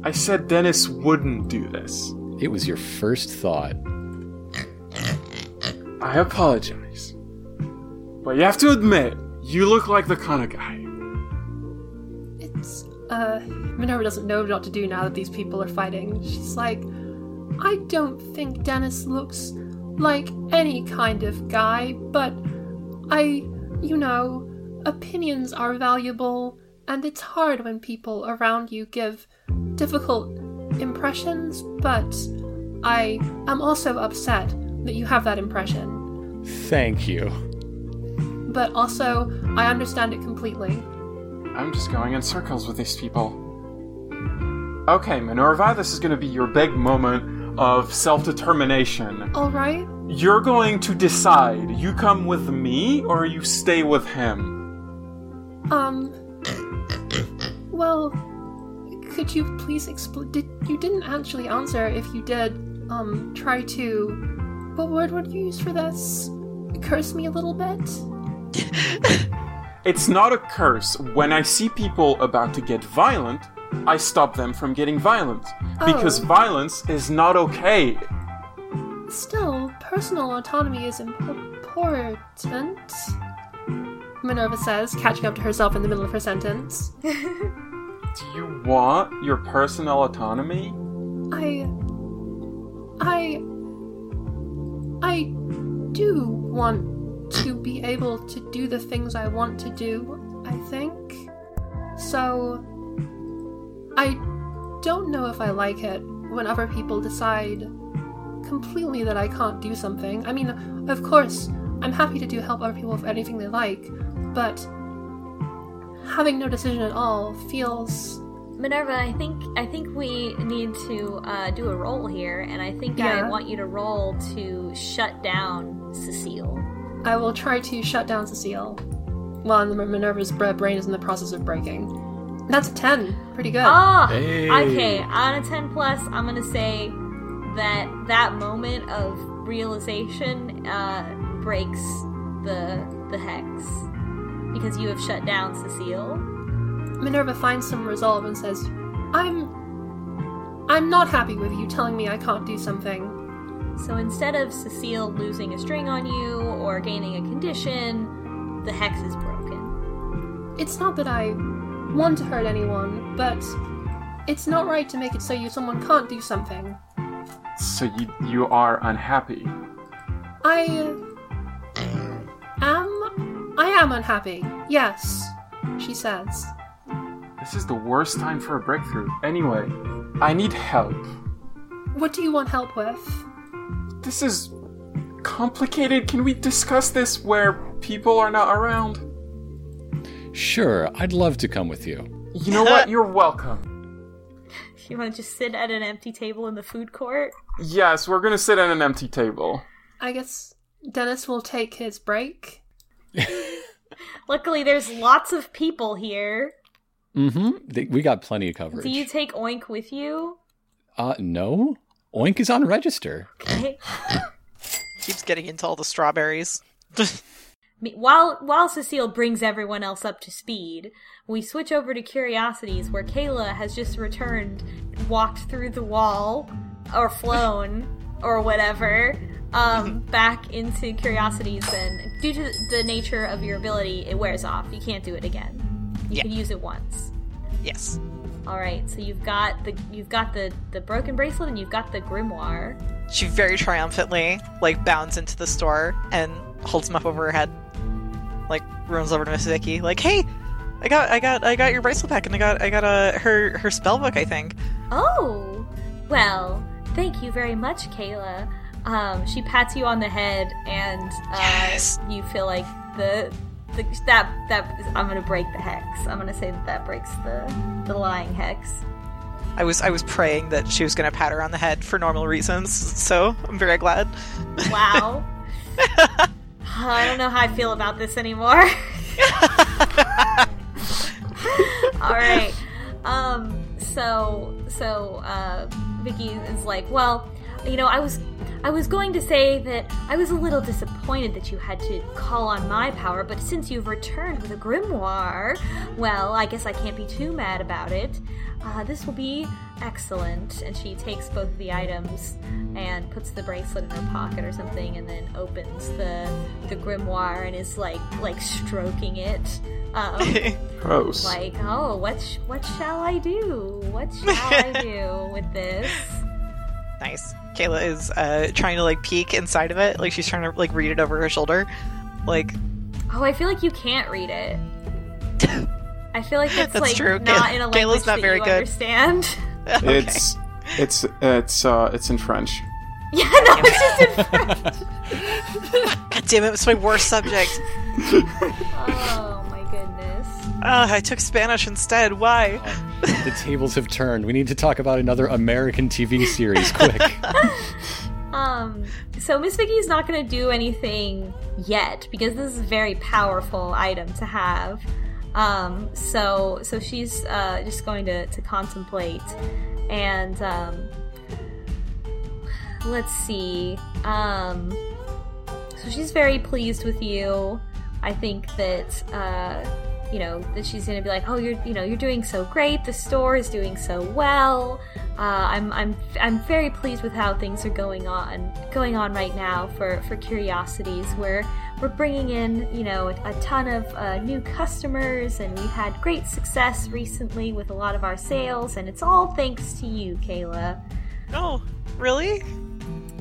[SPEAKER 4] I said Dennis wouldn't do this.
[SPEAKER 1] It was your first thought.
[SPEAKER 4] I apologize. But you have to admit, you look like the kind of guy.
[SPEAKER 3] It's uh Minerva doesn't know what to do now that these people are fighting. She's like, I don't think Dennis looks like any kind of guy, but I you know, opinions are valuable and it's hard when people around you give difficult impressions, but I am also upset that you have that impression.
[SPEAKER 1] Thank you.
[SPEAKER 3] But also, I understand it completely.
[SPEAKER 4] I'm just going in circles with these people. Okay, Minerva, this is gonna be your big moment of self determination.
[SPEAKER 3] Alright?
[SPEAKER 4] You're going to decide you come with me or you stay with him.
[SPEAKER 3] Um. Well, could you please explain? Did you didn't actually answer? If you did, um, try to. What word would you use for this? Curse me a little bit.
[SPEAKER 4] It's not a curse. When I see people about to get violent, I stop them from getting violent. Because
[SPEAKER 3] Oh.
[SPEAKER 4] violence is not okay.
[SPEAKER 3] Still, personal autonomy is important. Minerva says, catching up to herself in the middle of her sentence.
[SPEAKER 4] Do you want your personal autonomy?
[SPEAKER 3] I. I. I do want to be able to do the things I want to do, I think. So. I don't know if I like it when other people decide completely that I can't do something. I mean, of course, I'm happy to do help other people with anything they like, but having no decision at all feels
[SPEAKER 2] Minerva, I think I think we need to uh, do a roll here, and I think
[SPEAKER 3] Yeah.
[SPEAKER 2] I want you to roll to shut down Cecile.
[SPEAKER 3] I will try to shut down Cecile while Minerva's brain is in the process of breaking. That's a 10. Pretty good.
[SPEAKER 2] Ah,
[SPEAKER 1] Hey.
[SPEAKER 2] okay. On a ten plus, I'm gonna say that that moment of realization uh, breaks the the hex because you have shut down Cecile.
[SPEAKER 3] Minerva finds some resolve and says, I'm. I'm not happy with you telling me I can't do something.
[SPEAKER 2] So instead of Cecile losing a string on you or gaining a condition, the hex is broken.
[SPEAKER 3] It's not that I want to hurt anyone, but it's not right to make it so you someone can't do something.
[SPEAKER 4] So you you are unhappy.
[SPEAKER 3] I am. I am unhappy. Yes, she says.
[SPEAKER 4] This is the worst time for a breakthrough. Anyway, I need help.
[SPEAKER 3] What do you want help with?
[SPEAKER 4] This is complicated. Can we discuss this where people are not around?
[SPEAKER 1] Sure, I'd love to come with you.
[SPEAKER 4] You know what? You're welcome.
[SPEAKER 2] You want to just sit at an empty table in the food court?
[SPEAKER 4] Yes, we're gonna sit at an empty table.
[SPEAKER 3] I guess Dennis will take his break.
[SPEAKER 2] Luckily, there's lots of people here.
[SPEAKER 1] Mm-hmm. We got plenty of coverage.
[SPEAKER 2] Do you take Oink with you?
[SPEAKER 1] Uh, no. Oink is on register.
[SPEAKER 2] Okay.
[SPEAKER 5] Keeps getting into all the strawberries.
[SPEAKER 2] While while Cecile brings everyone else up to speed, we switch over to Curiosities, where Kayla has just returned, walked through the wall, or flown, or whatever, um, back into Curiosities. And due to the nature of your ability, it wears off. You can't do it again. You
[SPEAKER 5] Yeah.
[SPEAKER 2] can use it once.
[SPEAKER 5] yes.
[SPEAKER 2] All right, so you've got the you've got the the broken bracelet and you've got the grimoire.
[SPEAKER 5] She very triumphantly like bounds into the store and holds him up over her head. Like runs over to Miss Vicky, like, "Hey, I got, I got, I got your bracelet back, and I got, I got a her her spell book, I think."
[SPEAKER 2] Oh, well, thank you very much, Kayla. Um, she pats you on the head, and uh,
[SPEAKER 5] Yes.
[SPEAKER 2] you feel like the, the that that I'm gonna break the hex. I'm gonna say that that breaks the the lying hex.
[SPEAKER 5] I was, I was praying that she was going to pat her on the head for normal reasons, so I'm very glad.
[SPEAKER 2] Wow. I don't know how I feel about this anymore. All right. Um, so so uh, Vicky is like, well, you know, I was I was going to say that I was a little disappointed that you had to call on my power, but since you've returned with a grimoire, well, I guess I can't be too mad about it. Uh, this will be excellent. And she takes both of the items and puts the bracelet in her pocket or something, and then opens the the grimoire and is like like stroking it. Um,
[SPEAKER 4] Gross.
[SPEAKER 2] like, oh, what sh- what shall I do? What shall I do with this?
[SPEAKER 5] Nice. Kayla is uh, trying to like peek inside of it, like she's trying to like read it over her shoulder. Like,
[SPEAKER 2] Oh, I feel like you can't read it. I feel like it's
[SPEAKER 5] That's
[SPEAKER 2] like
[SPEAKER 5] true.
[SPEAKER 2] not
[SPEAKER 5] Kay-
[SPEAKER 2] in a language
[SPEAKER 5] Kayla's
[SPEAKER 2] language
[SPEAKER 5] not
[SPEAKER 2] that
[SPEAKER 5] very
[SPEAKER 2] you
[SPEAKER 5] good.
[SPEAKER 2] understand.
[SPEAKER 5] okay.
[SPEAKER 4] It's it's it's uh it's in French.
[SPEAKER 2] yeah, no, it's just in French.
[SPEAKER 5] God damn it, it's my worst subject.
[SPEAKER 2] Oh my goodness.
[SPEAKER 5] Uh, I took Spanish instead. Why?
[SPEAKER 1] The tables have turned. We need to talk about another American TV series, quick.
[SPEAKER 2] Um, so Miss Vicky's not going to do anything yet because this is a very powerful item to have. Um, so so she's uh, just going to, to contemplate and um, let's see. Um, so she's very pleased with you. I think that uh, you know that she's going to be like, oh, you're you know you're doing so great. The store is doing so well. Uh, I'm I'm I'm very pleased with how things are going on going on right now for for Curiosities. We're we're bringing in you know a, a ton of uh, new customers, and we've had great success recently with a lot of our sales, and it's all thanks to you, Kayla.
[SPEAKER 5] Oh, really?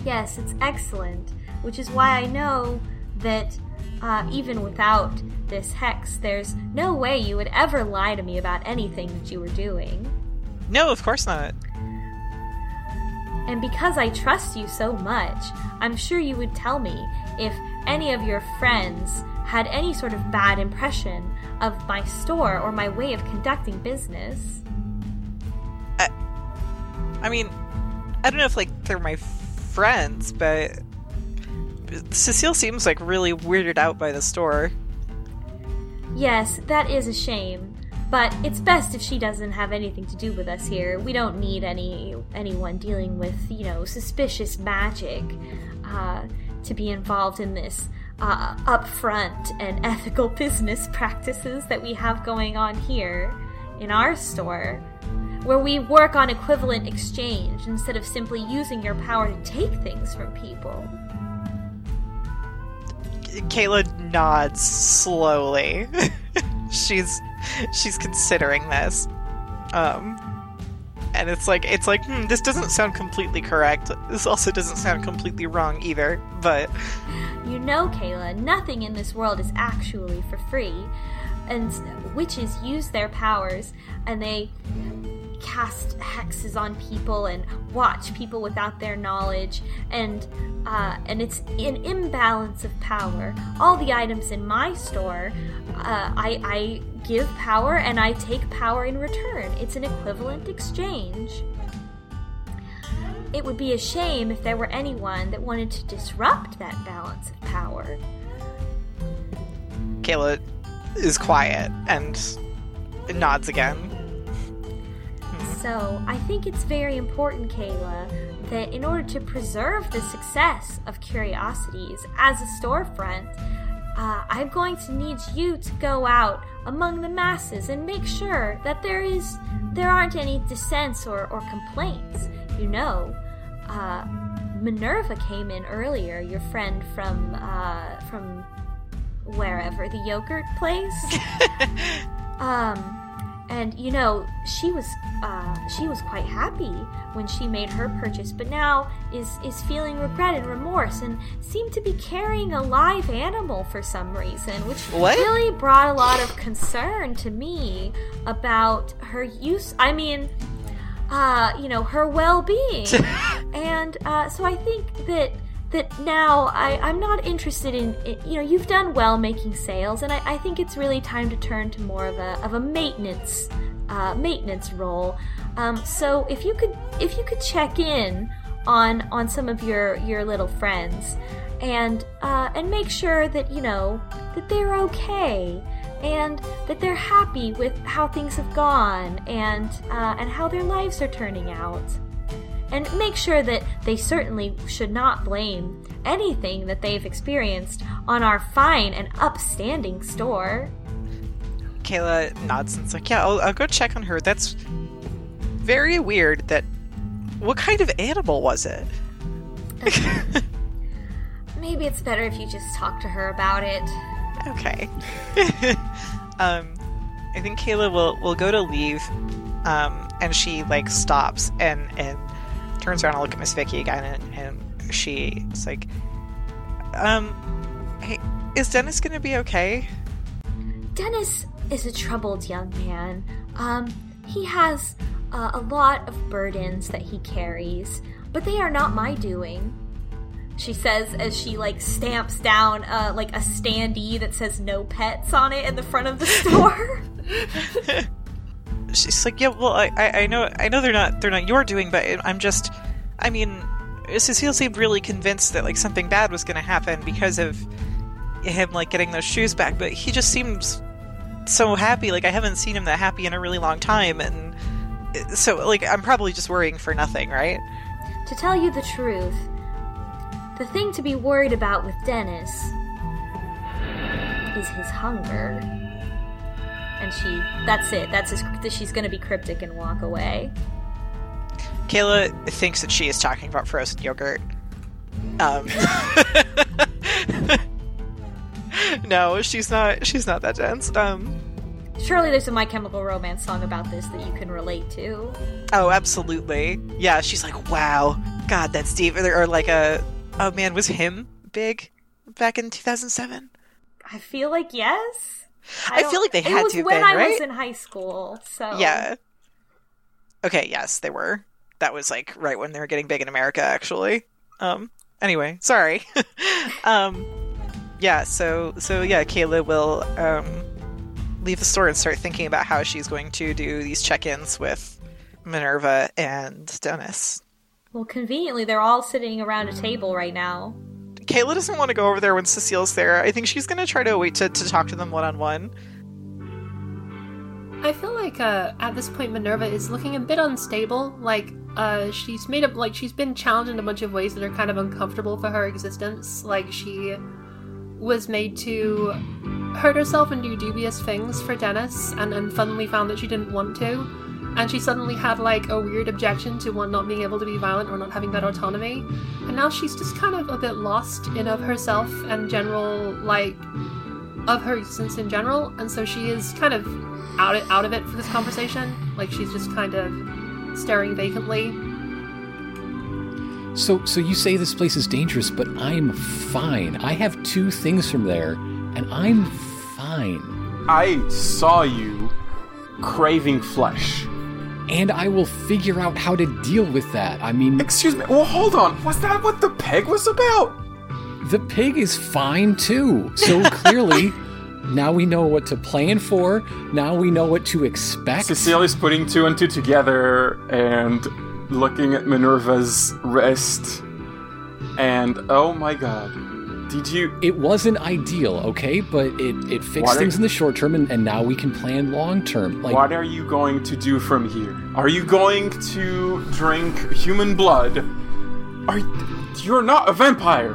[SPEAKER 2] Yes, it's excellent, which is why I know that uh, even without this hex, there's no way you would ever lie to me about anything that you were doing.
[SPEAKER 5] No, of course not.
[SPEAKER 2] And because I trust you so much, I'm sure you would tell me if any of your friends had any sort of bad impression of my store or my way of conducting business.
[SPEAKER 5] I mean, I don't know if like they're my friends, but Cecile seems like really weirded out by the store.
[SPEAKER 2] Yes, that is a shame. But it's best if she doesn't have anything to do with us here. We don't need any anyone dealing with, you know, suspicious magic uh, to be involved in this uh, upfront and ethical business practices that we have going on here in our store, where we work on equivalent exchange instead of simply using your power to take things from people.
[SPEAKER 5] Kayla nods slowly. she's she's considering this. Um and it's like it's like hmm, this doesn't sound completely correct. This also doesn't sound completely wrong either. But
[SPEAKER 2] You know, Kayla, nothing in this world is actually for free. And witches use their powers and they cast hexes on people and watch people without their knowledge. And uh, and it's an imbalance of power. All the items in my store uh, I, I give power and i take power in return. It's an equivalent exchange. It would be a shame if there were anyone that wanted to disrupt that balance of power.
[SPEAKER 5] Kayla is quiet and nods again.
[SPEAKER 2] So, I think it's very important, Kayla, that in order to preserve the success of Curiosities as a storefront, uh, I'm going to need you to go out among the masses and make sure that there is there aren't any dissents or, or complaints. You know, uh, Minerva came in earlier, your friend from uh, from wherever the yogurt place. um, and you know she was uh, she was quite happy when she made her purchase, but now is is feeling regret and remorse, and seemed to be carrying a live animal for some reason, which
[SPEAKER 5] What?
[SPEAKER 2] really brought a lot of concern to me about her use. I mean, uh, you know, her well-being, and uh, so I think that that now I, I'm not interested in, you know you've done well making sales and I, I think it's really time to turn to more of a of a maintenance uh, maintenance role um, so if you could if you could check in on on some of your your little friends and uh, and make sure that you know that they're okay and that they're happy with how things have gone and uh, and how their lives are turning out. And make sure that they certainly should not blame anything that they've experienced on our fine and upstanding store.
[SPEAKER 5] Kayla nods and is like, "Yeah, I'll, I'll go check on her. That's very weird. That what kind of animal was it?"
[SPEAKER 2] Maybe it's better if you just talk to her about it.
[SPEAKER 5] Okay. um, I think Kayla will will go to leave, um, and she like stops and and turns around to look at Miss Vicky again, and, and she's like, um, hey, is Dennis gonna be okay?
[SPEAKER 2] Dennis is a troubled young man. Um, he has uh, a lot of burdens that he carries, but they are not my doing. She says as she like stamps down uh, like a standee that says "No pets" on it in the front of the store.
[SPEAKER 5] She's like, yeah, well, I, I, know, I know they're not, they're not your doing, but I'm just, I mean, Cecile seemed really convinced that like something bad was going to happen because of him like getting those shoes back, but he just seems so happy. Like I haven't seen him that happy in a really long time, and so like I'm probably just worrying for nothing, right?
[SPEAKER 2] to tell you the truth, the thing to be worried about with Dennis is his hunger. And she, that's it. That's his, she's gonna be cryptic and walk away.
[SPEAKER 5] Kayla thinks that she is talking about frozen yogurt. Um, no, she's not. She's not that dense. Um,
[SPEAKER 2] Surely there's a My Chemical Romance song about this that you can relate to.
[SPEAKER 5] oh, absolutely. Yeah, she's like, wow, God, that's deep. Or, or like a, oh man, was him big back in 2007?
[SPEAKER 2] I feel like yes.
[SPEAKER 5] I
[SPEAKER 2] don't-
[SPEAKER 5] feel like they had
[SPEAKER 2] was
[SPEAKER 5] to
[SPEAKER 2] when
[SPEAKER 5] been,
[SPEAKER 2] I was in high school. So
[SPEAKER 5] Yeah. Okay, yes, they were. That was like right when they were getting big in America, actually. Um. Anyway, sorry. um. Yeah. So so yeah, Kayla will um leave the store and start thinking about how she's going to do these check-ins with Minerva and Dennis.
[SPEAKER 2] Well, conveniently, they're all sitting around a table right now.
[SPEAKER 5] Kayla doesn't want to go over there when Cecile's there. I think she's going to try to wait to, to talk to them one on one.
[SPEAKER 3] I feel like uh, at this point Minerva is looking a bit unstable. Like uh, she's made up, like she's been challenged in a bunch of ways that are kind of uncomfortable for her existence. Like she was made to hurt herself and do dubious things for Dennis, and then suddenly found that she didn't want to. And she suddenly had like a weird objection to one not being able to be violent or not having that autonomy. And now she's just kind of a bit lost in of herself and general like of her existence in general, and so she is kind of out it, out of it for this conversation. Like she's just kind of staring vacantly.
[SPEAKER 1] So, so you say this place is dangerous, but I'm fine. I have two things from there, and I'm fine.
[SPEAKER 4] I saw you craving flesh.
[SPEAKER 1] And I will figure out how to deal with that. I mean,
[SPEAKER 4] Excuse me. Well, hold on. Was that what the pig was about?
[SPEAKER 1] the pig is fine too. So clearly, now we know what to plan for. Now we know what to expect.
[SPEAKER 4] Cecilia's putting two and two together and looking at Minerva's wrist. And oh my god. Did you.
[SPEAKER 1] It wasn't ideal, okay, but it, it fixed
[SPEAKER 4] What are-
[SPEAKER 1] things in the short term, and, and now we can plan long term. Like,
[SPEAKER 4] What are you going to do from here? Are you going to drink human blood? Are you're not a vampire?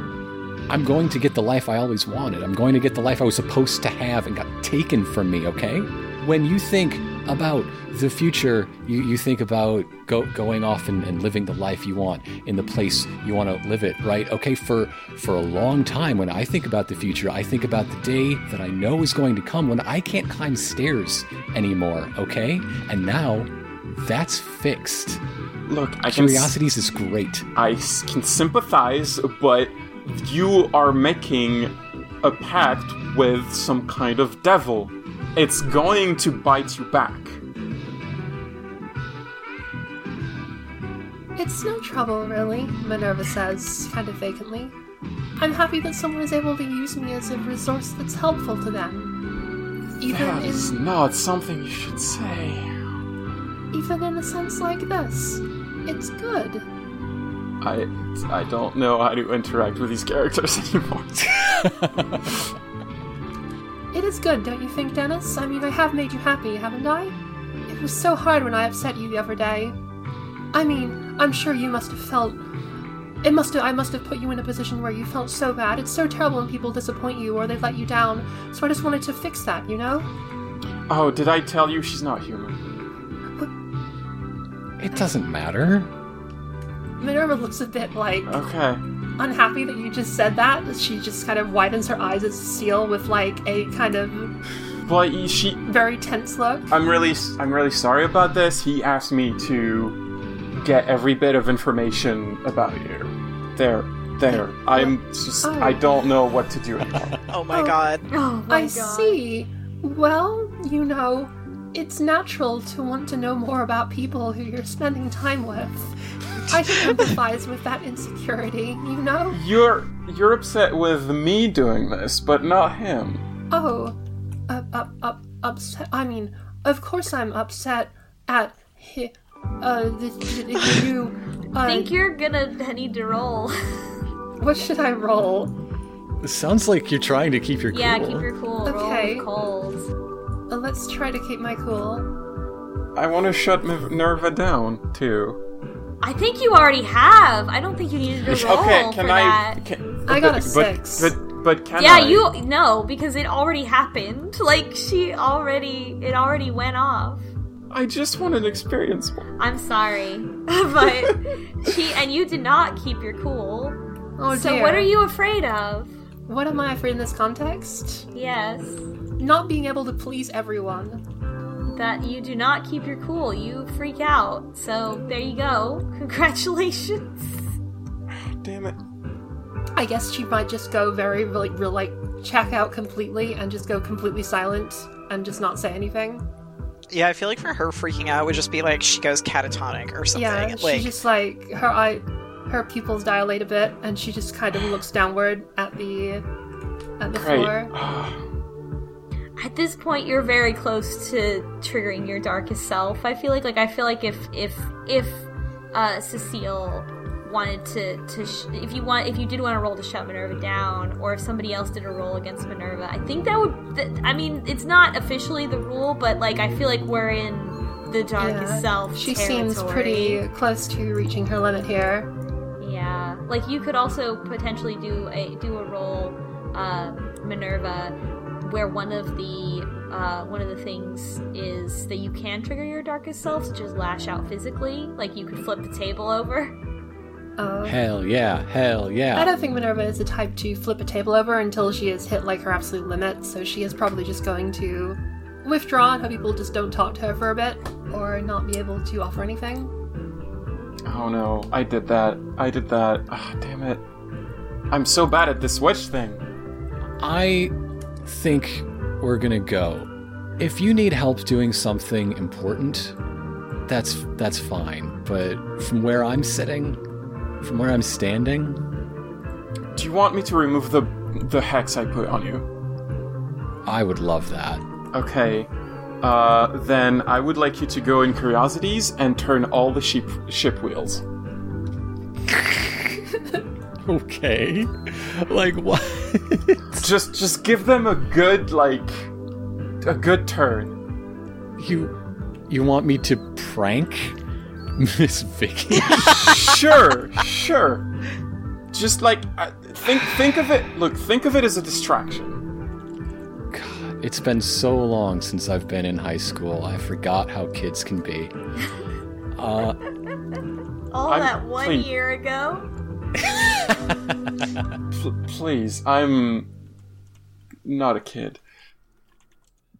[SPEAKER 1] I'm going to get the life I always wanted. I'm going to get the life I was supposed to have and got taken from me, okay? When you think about the future, you, you think about go, going off and, and living the life you want in the place you want to live it, right? Okay, for, for a long time, when I think about the future, I think about the day that I know is going to come when I can't climb stairs anymore, okay? And now that's fixed.
[SPEAKER 4] Look, I can. s-
[SPEAKER 1] Curiosities is great.
[SPEAKER 4] I s- can sympathize, but you are making a pact with some kind of devil. It's going to bite you back.
[SPEAKER 3] It's no trouble, really, Minerva says, kind of vacantly. I'm happy that someone is able to use me as a resource that's helpful to them. Even
[SPEAKER 4] That is
[SPEAKER 3] in
[SPEAKER 4] not something you should say.
[SPEAKER 3] even in a sense like this. It's good.
[SPEAKER 4] I I don't know how to interact with these characters anymore.
[SPEAKER 3] It is good, don't you think, Dennis? I mean, I have made you happy, haven't I? It was so hard when I upset you the other day. I mean, I'm sure you must have felt. It must have. I must have put you in a position where you felt so bad. It's so terrible when people disappoint you or they let you down. So I just wanted to fix that, you know?
[SPEAKER 4] Oh, did I tell you she's not human?
[SPEAKER 1] It doesn't matter.
[SPEAKER 3] Minerva looks a bit like
[SPEAKER 4] Okay.
[SPEAKER 3] unhappy that you just said that. She just kind of widens her eyes at Cecile with like a kind of
[SPEAKER 4] Well, she.
[SPEAKER 3] very tense look.
[SPEAKER 4] I'm really, I'm really sorry about this. He asked me to get every bit of information about you. There, there. I'm just.
[SPEAKER 3] Oh.
[SPEAKER 4] I don't know what to do anymore.
[SPEAKER 5] Oh my
[SPEAKER 3] Oh.
[SPEAKER 5] god.
[SPEAKER 2] Oh my
[SPEAKER 3] I
[SPEAKER 2] god.
[SPEAKER 3] see. Well, you know, it's natural to want to know more about people who you're spending time with. I can empathize with that insecurity, you know?
[SPEAKER 4] you're, you're upset with me doing this, but not him.
[SPEAKER 3] Oh, up, up, up, upset. I mean, of course I'm upset at hi, uh, the, the, you. Uh,
[SPEAKER 2] I think you're gonna need to roll.
[SPEAKER 3] what should I roll?
[SPEAKER 1] It sounds like you're trying to keep your cool.
[SPEAKER 2] yeah, keep your cool.
[SPEAKER 3] Okay.
[SPEAKER 2] Roll with cold.
[SPEAKER 3] Let's try to keep my cool.
[SPEAKER 4] I want to shut Minerva down too.
[SPEAKER 2] I think you already have. I don't think you needed to roll
[SPEAKER 4] okay, can
[SPEAKER 2] for
[SPEAKER 4] I?
[SPEAKER 2] that.
[SPEAKER 4] Can,
[SPEAKER 3] I got a
[SPEAKER 4] but,
[SPEAKER 3] six.
[SPEAKER 4] But, but, but can
[SPEAKER 2] yeah,
[SPEAKER 4] I?
[SPEAKER 2] you no because it already happened. Like she already, it already went off.
[SPEAKER 4] I just want an experience.
[SPEAKER 2] I'm sorry, but she and you did not keep your cool.
[SPEAKER 3] Oh
[SPEAKER 2] so
[SPEAKER 3] dear.
[SPEAKER 2] what are you afraid of?
[SPEAKER 3] What am I afraid in this context?
[SPEAKER 2] Yes,
[SPEAKER 3] Not being able to please everyone.
[SPEAKER 2] that you do not keep your cool. You freak out. So there you go. Congratulations.
[SPEAKER 4] Damn it.
[SPEAKER 3] I guess she might just go very, really, real, like, check out completely and just go completely silent and just not say anything.
[SPEAKER 5] Yeah, I feel like for her freaking out would just be like she goes catatonic or something.
[SPEAKER 3] Yeah,
[SPEAKER 5] like
[SPEAKER 3] she just like her eye, her pupils dilate a bit, and she just kind of looks downward at the at the
[SPEAKER 4] Great.
[SPEAKER 3] floor.
[SPEAKER 2] At this point, you're very close to triggering your darkest self. I feel like, like I feel like if if if uh, Cecile wanted to to sh- if you want if you did want to roll to shut Minerva down, or if somebody else did a roll against Minerva, I think that would. Th- I mean, it's not officially the rule, but like I feel like we're in the darkest
[SPEAKER 3] Yeah.
[SPEAKER 2] self.
[SPEAKER 3] She seems pretty close to reaching her limit here.
[SPEAKER 2] Yeah, like you could also potentially do a do a roll, uh, Minerva, where one of the uh, one of the things is that you can trigger your darkest self, such as lash out physically. Like you could flip the table over.
[SPEAKER 3] Oh.
[SPEAKER 1] Hell yeah, hell yeah.
[SPEAKER 3] I don't think Minerva is the type to flip a table over until she has hit like her absolute limit, so she is probably just going to withdraw and hope people just don't talk to her for a bit or not be able to offer anything.
[SPEAKER 4] Oh no, I did that. I did that. Ah, damn it. I'm so bad at this witch thing.
[SPEAKER 1] I think we're gonna go. If you need help doing something important, that's that's fine. But from where I'm sitting, from where I'm standing,
[SPEAKER 4] Do you want me to remove the the hex I put on you?
[SPEAKER 1] I would love that.
[SPEAKER 4] Okay. Uh, then I would like you to go in curiosities and turn all the ship ship wheels.
[SPEAKER 1] Okay. Like what?
[SPEAKER 4] Just just give them a good like a good turn.
[SPEAKER 1] you you want me to prank Miss Vicky?
[SPEAKER 4] sure, sure. Just like uh, think think of it. Look, think of it as a distraction.
[SPEAKER 1] God, it's been so long since I've been in high school. I forgot how kids can be. Uh,
[SPEAKER 2] All
[SPEAKER 4] I'm-
[SPEAKER 2] that one
[SPEAKER 4] please.
[SPEAKER 2] year ago.
[SPEAKER 4] Pl- please, I'm not a kid.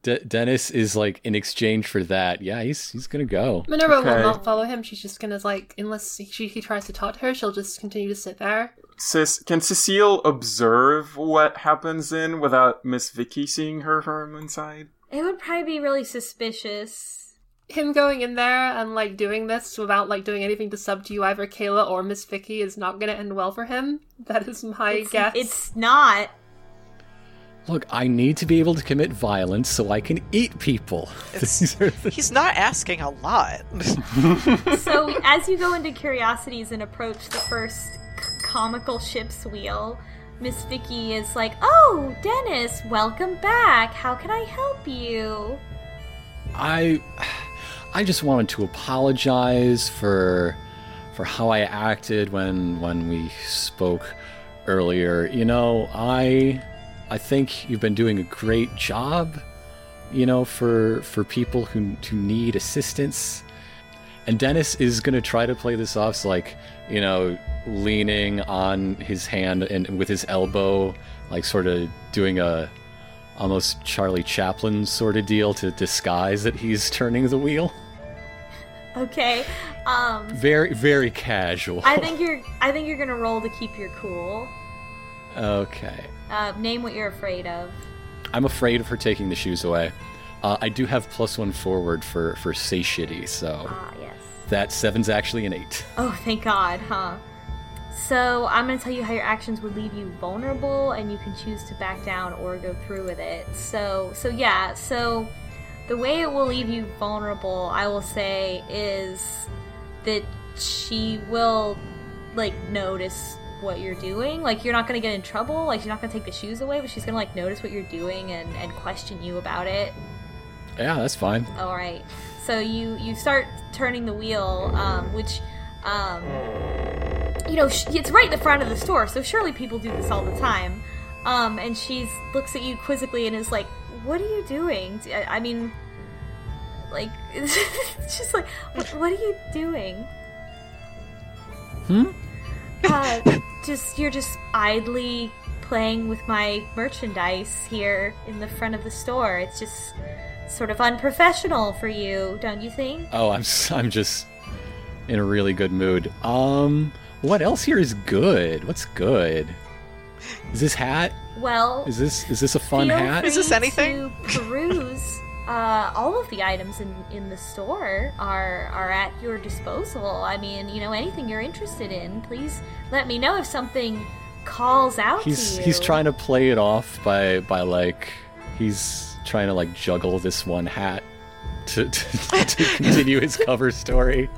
[SPEAKER 1] De- Dennis is like in exchange for that. Yeah, he's he's gonna go.
[SPEAKER 3] Minerva
[SPEAKER 4] Okay.
[SPEAKER 3] will not follow him. She's just gonna like, unless she, he tries to talk to her, she'll just continue to sit there.
[SPEAKER 4] Sis, can Cecile observe what happens in without Miss Vicky seeing her from inside?
[SPEAKER 2] It would probably be really suspicious.
[SPEAKER 3] Him going in there and like doing this without like doing anything to subdue either Kayla or Miss Vicky is not gonna end well for him. That is my
[SPEAKER 2] It's,
[SPEAKER 3] guess.
[SPEAKER 2] it's not.
[SPEAKER 1] Look, I need to be able to commit violence so I can eat people.
[SPEAKER 5] It's-
[SPEAKER 1] These are the-
[SPEAKER 5] he's not asking a lot.
[SPEAKER 2] So as you go into curiosities and approach the first c- comical ship's wheel, Miss Vicky is like, "Oh, Dennis, welcome back. How can I help you?"
[SPEAKER 1] I I just wanted to apologize for for how I acted when when we spoke earlier. You know, I I think you've been doing a great job, you know, for for people who who need assistance. And Dennis is going to try to play this off so like, you know, leaning on his hand and with his elbow like sort of doing a almost Charlie Chaplin sort of deal to disguise that he's turning the wheel.
[SPEAKER 2] Okay. Um
[SPEAKER 1] Very, very casual.
[SPEAKER 2] I think you're I think you're going to roll to keep your cool.
[SPEAKER 1] okay.
[SPEAKER 2] Uh, name what you're afraid of.
[SPEAKER 1] I'm afraid of her taking the shoes away. Uh, I do have plus one forward for for satiety, so
[SPEAKER 2] Ah, yes.
[SPEAKER 1] that seven's actually an eight.
[SPEAKER 2] Oh, thank God, huh? So, I'm going to tell you how your actions would leave you vulnerable and you can choose to back down or go through with it. So, so yeah, so the way it will leave you vulnerable, I will say is that she will like notice what you're doing. Like you're not going to get in trouble, like she's not going to take the shoes away, but she's going to like notice what you're doing and and question you about it.
[SPEAKER 1] Yeah, that's fine.
[SPEAKER 2] All right. So you you start turning the wheel, um, which, um, you know, it's right in the front of the store. So surely people do this all the time. Um, and she looks at you quizzically and is like, "What are you doing?" I, mean, like, it's just like, what, what are you doing?
[SPEAKER 1] Hmm?
[SPEAKER 2] Uh, just you're just idly playing with my merchandise here in the front of the store. It's just sort of unprofessional for you, don't you think?
[SPEAKER 1] Oh, I'm I'm just in a really good mood. Um, what else here is good? What's good? Is this hat?
[SPEAKER 2] Well,
[SPEAKER 1] Is this is this a fun
[SPEAKER 2] feel
[SPEAKER 1] hat?
[SPEAKER 5] Is this anything?
[SPEAKER 2] To peruse. Uh, all of the items in, in the store are are at your disposal. I mean, you know, anything you're interested in, please let me know if something calls out
[SPEAKER 1] He's
[SPEAKER 2] to you.
[SPEAKER 1] he's trying to play it off by by like he's trying to like juggle this one hat to to, to continue his cover story.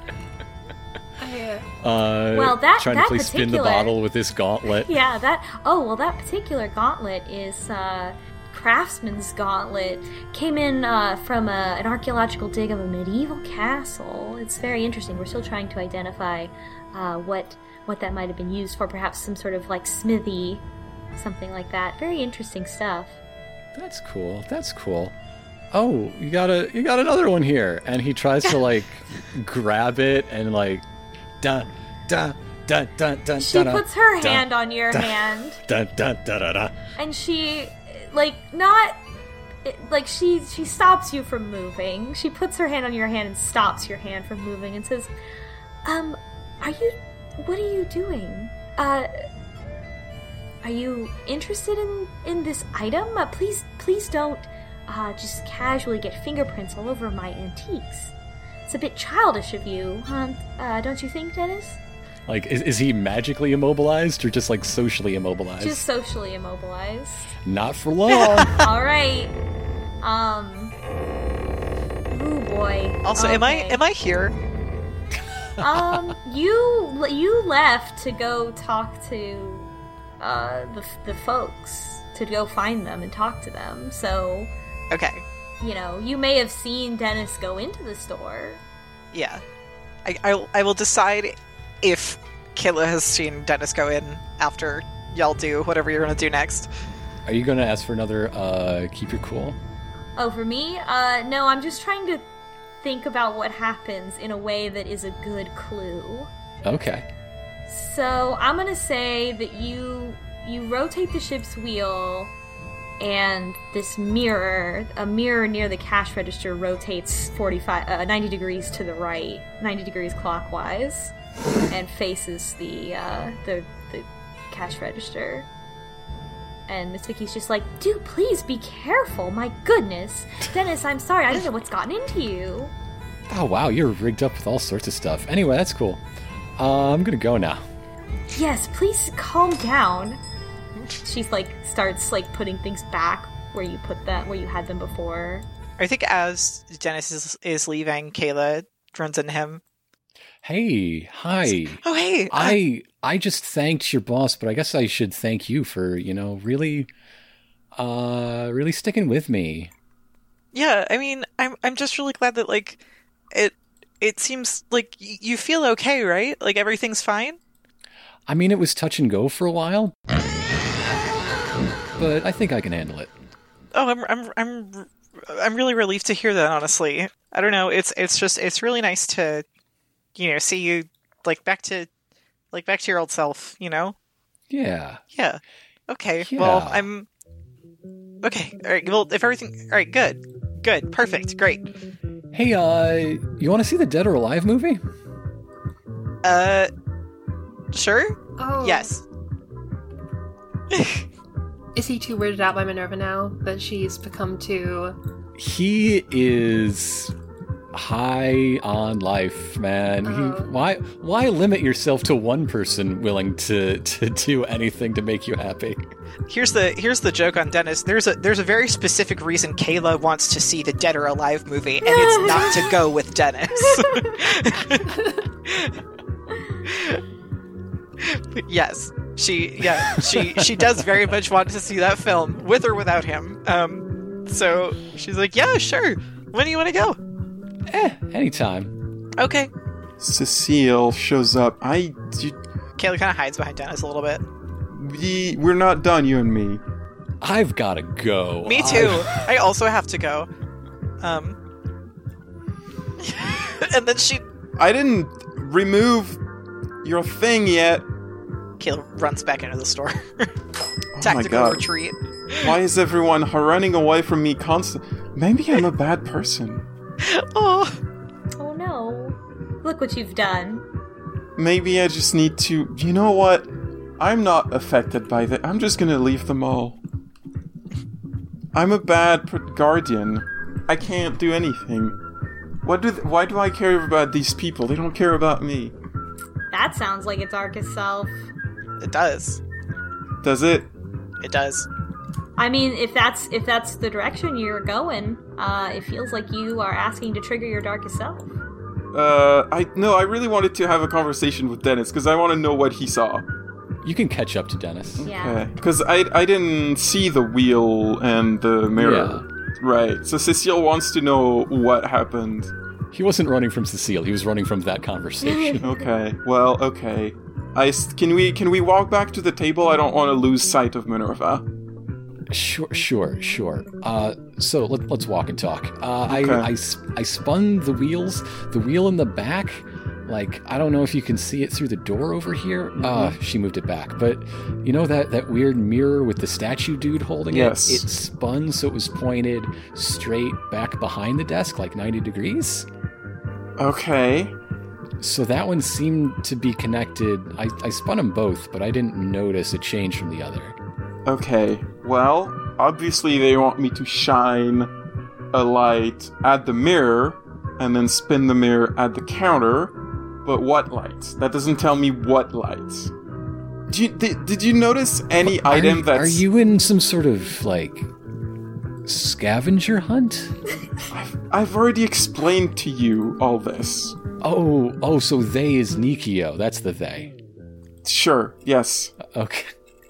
[SPEAKER 3] Uh,
[SPEAKER 2] Well, that-
[SPEAKER 1] trying
[SPEAKER 2] that
[SPEAKER 1] to play spin the bottle with this gauntlet.
[SPEAKER 2] Yeah, that. Oh, well, that particular gauntlet is uh, Craftsman's Gauntlet. Came in uh, from a, an archaeological dig of a medieval castle. It's very interesting. We're still trying to identify uh, what what that might have been used for. Perhaps some sort of like smithy, something like that. Very interesting stuff.
[SPEAKER 1] That's cool. That's cool. Oh, you got a you got another one here, and he tries to like grab it and like da da da da da.
[SPEAKER 2] She
[SPEAKER 1] da,
[SPEAKER 2] puts her
[SPEAKER 1] da,
[SPEAKER 2] hand on your
[SPEAKER 1] da.
[SPEAKER 2] hand.
[SPEAKER 1] Da da da da da.
[SPEAKER 2] and she like not it- like she she stops you from moving she puts her hand on your hand and stops your hand from moving and says um are you what are you doing uh are you interested in in this item uh, please please don't uh just casually get fingerprints all over my antiques it's a bit childish of you huh uh, don't you think dennis
[SPEAKER 1] Like, is, is he magically immobilized or just like socially immobilized?
[SPEAKER 2] just socially immobilized
[SPEAKER 1] Not for long.
[SPEAKER 2] All right. Um. Oh boy.
[SPEAKER 5] Also, am I am I here?
[SPEAKER 2] Um, you you left to go talk to uh the the folks to go find them and talk to them. So
[SPEAKER 5] Okay.
[SPEAKER 2] you know you may have seen Dennis go into the store.
[SPEAKER 5] Yeah. I, I, I will decide if Kayla has seen Dennis go in after y'all do whatever you're gonna do next.
[SPEAKER 1] Are you gonna ask for another uh keep your cool?
[SPEAKER 2] Oh, for me? Uh, no. I'm just trying to think about what happens in a way that is a good clue.
[SPEAKER 1] Okay.
[SPEAKER 2] So I'm gonna say that you you rotate the ship's wheel, and this mirror, a mirror near the cash register, rotates 45, uh, 90 degrees to the right, 90 degrees clockwise, and faces the uh, the the cash register. And Miss Vicky's just like, dude, please be careful. My goodness, Dennis, I'm sorry. I don't know what's gotten into you.
[SPEAKER 1] Oh wow, you're rigged up with all sorts of stuff. Anyway, that's cool. Uh, I'm gonna go now.
[SPEAKER 2] Yes, please calm down. She's like starts like putting things back where you put them where you had them before.
[SPEAKER 5] I think as Dennis is, is leaving, Kayla runs into him.
[SPEAKER 1] Hey, hi.
[SPEAKER 5] Oh, hey. uh,
[SPEAKER 1] I I just thanked your boss, but I guess I should thank you for, you know, really uh really sticking with me.
[SPEAKER 5] yeah, I mean, I'm I'm just really glad that like it it seems like y- you feel okay, right? Like everything's fine.
[SPEAKER 1] I mean, it was touch and go for a while. But I think I can handle it.
[SPEAKER 5] Oh, I'm I'm I'm I'm really relieved to hear that. Honestly, I don't know. It's it's just it's really nice to, you know, see you like back to, like back to your old self. You know.
[SPEAKER 1] Yeah.
[SPEAKER 5] Yeah. Okay. Well, I'm. Okay. All right. Well, if everything. All right. Good. Good. Perfect. Great.
[SPEAKER 1] Hey, uh, you want to see the Dead or Alive movie?
[SPEAKER 5] Uh. Sure.
[SPEAKER 3] Oh.
[SPEAKER 5] Yes.
[SPEAKER 3] Is he too weirded out by Minerva now that she's become too.
[SPEAKER 1] He is high on life, man.
[SPEAKER 3] Oh.
[SPEAKER 1] He, why why limit yourself to one person willing to to do anything to make you happy?
[SPEAKER 5] Here's the here's the joke on Dennis. There's a there's a very specific reason Kayla wants to see the Dead or Alive movie, and it's not to go with Dennis. yes, she yeah she she does very much want to see that film with or without him. Um, so she's like, yeah, sure. When do you want to go?
[SPEAKER 1] Eh, anytime.
[SPEAKER 5] Okay.
[SPEAKER 4] Cecile shows up. I. You,
[SPEAKER 5] Kayla kind of hides behind Dennis a little bit.
[SPEAKER 4] we, we're not done, you and me.
[SPEAKER 1] I've got to go.
[SPEAKER 5] Me too.
[SPEAKER 1] I-
[SPEAKER 5] I also have to go. Um, and then she
[SPEAKER 4] I didn't remove your thing yet.
[SPEAKER 5] Kayla runs back into the store.
[SPEAKER 4] Oh my
[SPEAKER 5] Tactical
[SPEAKER 4] god.
[SPEAKER 5] retreat.
[SPEAKER 4] Why is everyone running away from me constant? Maybe I'm a bad person.
[SPEAKER 5] Oh,
[SPEAKER 2] Oh no. Look what you've done.
[SPEAKER 4] Maybe I just need to. You know what? I'm not affected by that. I'm just gonna leave them all. I'm a bad pr- guardian. I can't do anything. What do? Th- why do I care about these people? They don't care about me.
[SPEAKER 2] That sounds like its darkest self.
[SPEAKER 5] It does.
[SPEAKER 4] Does it?
[SPEAKER 5] It does.
[SPEAKER 2] I mean, if that's if that's the direction you're going, uh, it feels like you are asking to trigger your darkest self.
[SPEAKER 4] Uh, I no. I really wanted to have a conversation with Dennis because I want to know what he saw.
[SPEAKER 1] You can catch up to Dennis.
[SPEAKER 2] Yeah.
[SPEAKER 4] Because I I didn't see the wheel and the mirror. Yeah. Right. So Cecile wants to know what happened.
[SPEAKER 1] He wasn't running from Cecile. He was running from that conversation.
[SPEAKER 4] Okay. Well, okay. I can we can we walk back to the table? I don't want to lose sight of Minerva.
[SPEAKER 1] Sure, sure, sure. Uh, so let, let's walk and talk. Uh,
[SPEAKER 4] Okay.
[SPEAKER 1] I spun the wheels, the wheel in the back. Like I don't know if you can see it through the door over here. Uh, she moved it back, but you know that that weird mirror with the statue dude holding
[SPEAKER 4] Yes.
[SPEAKER 1] it. It spun so it was pointed straight back behind the desk, like ninety degrees.
[SPEAKER 4] Okay.
[SPEAKER 1] So that one seemed to be connected. I, I spun them both, but I didn't notice a change from the other.
[SPEAKER 4] Okay. Well, obviously they want me to shine a light at the mirror and then spin the mirror at the counter. But what light? That doesn't tell me what light. Did you, did, did you notice any item that's
[SPEAKER 1] Are you in some sort of like scavenger hunt?
[SPEAKER 4] I've, I've already explained to you all this.
[SPEAKER 1] Oh, oh, so they is Nokio. That's the they.
[SPEAKER 4] Sure, yes.
[SPEAKER 1] Okay.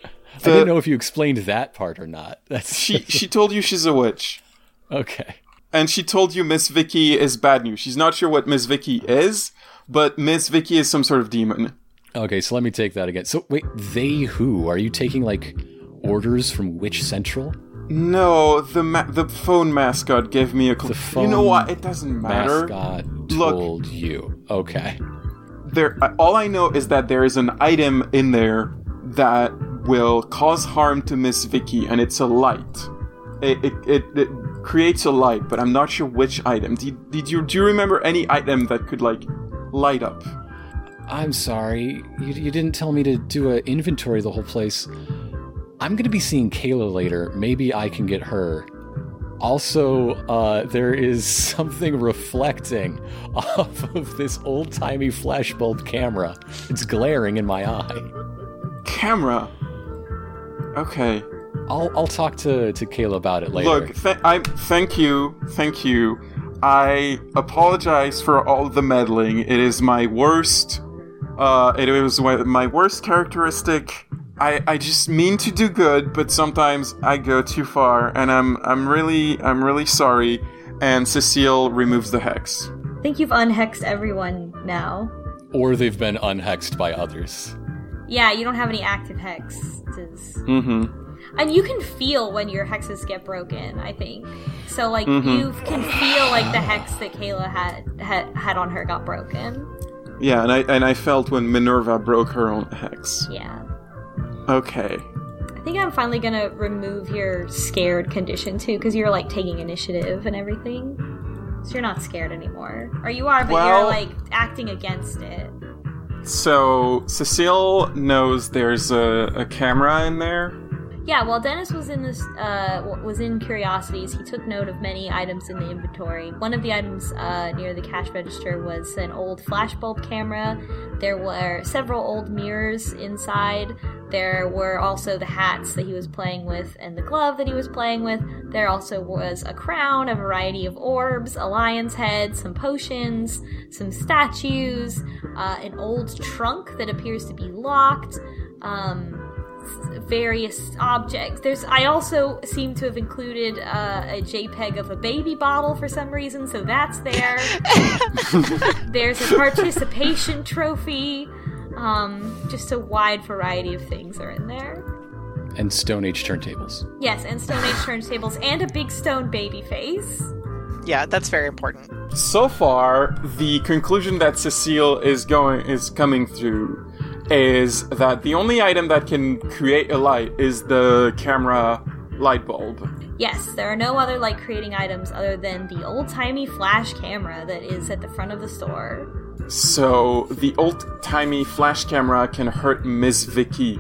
[SPEAKER 1] I didn't know if you explained that part or not. That's
[SPEAKER 4] She she told you she's a witch.
[SPEAKER 1] okay.
[SPEAKER 4] And she told you Miss Vicky is bad news. She's not sure what Miss Vicky is, but Miss Vicky is some sort of demon.
[SPEAKER 1] Okay, so let me take that again. So wait, they who? Are you taking like orders from Witch Central?
[SPEAKER 4] No, the ma- the phone mascot gave me a clue.
[SPEAKER 1] The
[SPEAKER 4] you know what? It doesn't matter.
[SPEAKER 1] Mascot
[SPEAKER 4] Look.
[SPEAKER 1] told you. Okay.
[SPEAKER 4] There, all I know is that there is an item in there that will cause harm to Miss Vicky, and it's a light. It, it, it, it creates a light, but I'm not sure which item. Did, did you do you remember any item that could like light up?
[SPEAKER 1] I'm sorry. You, you didn't tell me to do an inventory of the whole place. I'm gonna be seeing Kayla later. Maybe I can get her. Also, uh, there is something reflecting off of this old timey flashbulb camera. It's glaring in my eye.
[SPEAKER 4] Camera. Okay.
[SPEAKER 1] I'll I'll talk to, to Kayla about it later.
[SPEAKER 4] Look, th- I thank you, thank you. I apologize for all the meddling. It is my worst. Uh, it was my worst characteristic. I, I just mean to do good, but sometimes I go too far, and I'm I'm really I'm really sorry. And Cecile removes the hex.
[SPEAKER 2] I think you've unhexed everyone now.
[SPEAKER 1] Or they've been unhexed by others.
[SPEAKER 2] Yeah, you don't have any active hexes.
[SPEAKER 4] Mm-hmm.
[SPEAKER 2] And you can feel when your hexes get broken, I think. So like
[SPEAKER 4] Mhm.
[SPEAKER 2] you can feel like the hex that Kayla had, had had on her got broken.
[SPEAKER 4] Yeah, and I and I felt when Minerva broke her own hex.
[SPEAKER 2] Yeah.
[SPEAKER 4] Okay.
[SPEAKER 2] I think I'm finally gonna remove your scared condition too, because you're like taking initiative and everything. So you're not scared anymore. Or you are, but you're like acting against it.
[SPEAKER 4] So Cecile knows there's a, a camera in there.
[SPEAKER 2] Yeah, while Dennis was in this, uh, was in Curiosities, he took note of many items in the inventory. One of the items uh, near the cash register was an old flashbulb camera. There were several old mirrors inside. There were also the hats that he was playing with and the glove that he was playing with. There also was a crown, a variety of orbs, a lion's head, some potions, some statues, uh, an old trunk that appears to be locked. Um, various objects. There's I also seem to have included uh, a JPEG of a baby bottle for some reason, so that's there. There's a participation trophy. Um, just a wide variety of things are in there.
[SPEAKER 1] And Stone Age turntables.
[SPEAKER 2] Yes, and Stone Age turntables and a big stone baby face.
[SPEAKER 5] Yeah, that's very important.
[SPEAKER 4] So far, the conclusion that Cecile is going is coming through is that the only item that can create a light is the camera light bulb.
[SPEAKER 2] Yes, there are no other light creating items other than the old timey flash camera that is at the front of the store.
[SPEAKER 4] So the old-timey flash camera can hurt Miss Vicky.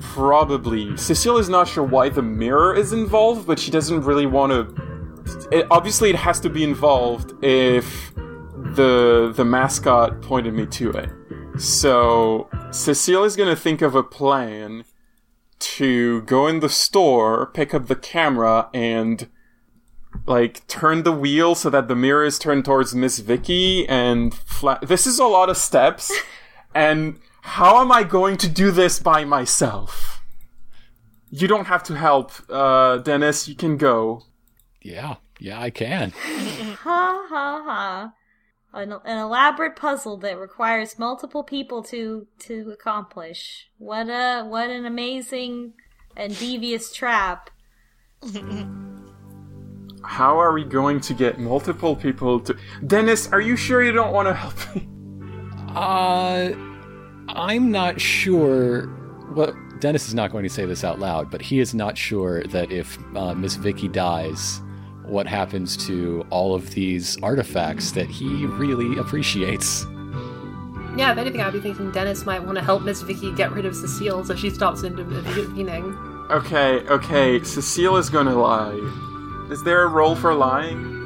[SPEAKER 4] Probably. Cecile is not sure why the mirror is involved, but she doesn't really want to. It, obviously, it has to be involved if the the mascot pointed me to it. So Cecile is gonna think of a plan to go in the store, pick up the camera, and like turn the wheel so that the mirror is turned towards Miss Vicky and flat. This is a lot of steps, and how am I going to do this by myself? You don't have to help, uh, Dennis. You can go.
[SPEAKER 1] Yeah, yeah, I can.
[SPEAKER 2] Ha ha ha. An, an elaborate puzzle that requires multiple people to to accomplish. What a what an amazing and devious trap.
[SPEAKER 4] How are we going to get multiple people to? Dennis, are you sure you don't want to help me?
[SPEAKER 1] Uh, I'm not sure. Well, Dennis is not going to say this out loud, but he is not sure that if uh, Miss Vicky dies, what happens to all of these artifacts that he really appreciates.
[SPEAKER 3] Yeah, if anything, I'd be thinking Dennis might want to help Miss Vicky get rid of Cecile so she stops intervening.
[SPEAKER 4] Okay, okay. Cecile is gonna lie. Is there a roll for lying?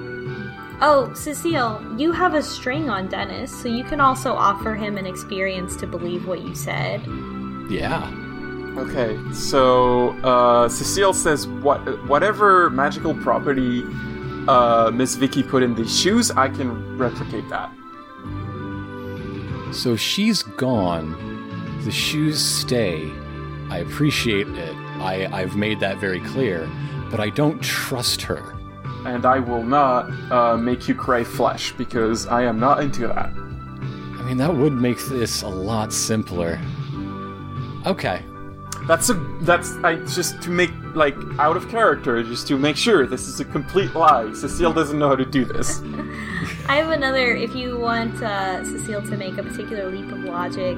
[SPEAKER 2] Oh, Cecile, you have a string on Dennis, so you can also offer him an experience to believe what you said.
[SPEAKER 1] Yeah.
[SPEAKER 4] Okay, so uh, Cecile says what whatever magical property uh, Miss Vicky put in these shoes, I can replicate that.
[SPEAKER 1] So she's gone. The shoes stay. I appreciate it. I, I've made that very clear. But I don't trust her.
[SPEAKER 4] And I will not uh, make you cry flesh because I am not into that.
[SPEAKER 1] I mean, that would make this a lot simpler. Okay.
[SPEAKER 4] That's a that's I just to make like out of character, just to make sure this is a complete lie. Cecile doesn't know how to do this.
[SPEAKER 2] I have another. If you want uh, Cecile to make a particular leap of logic,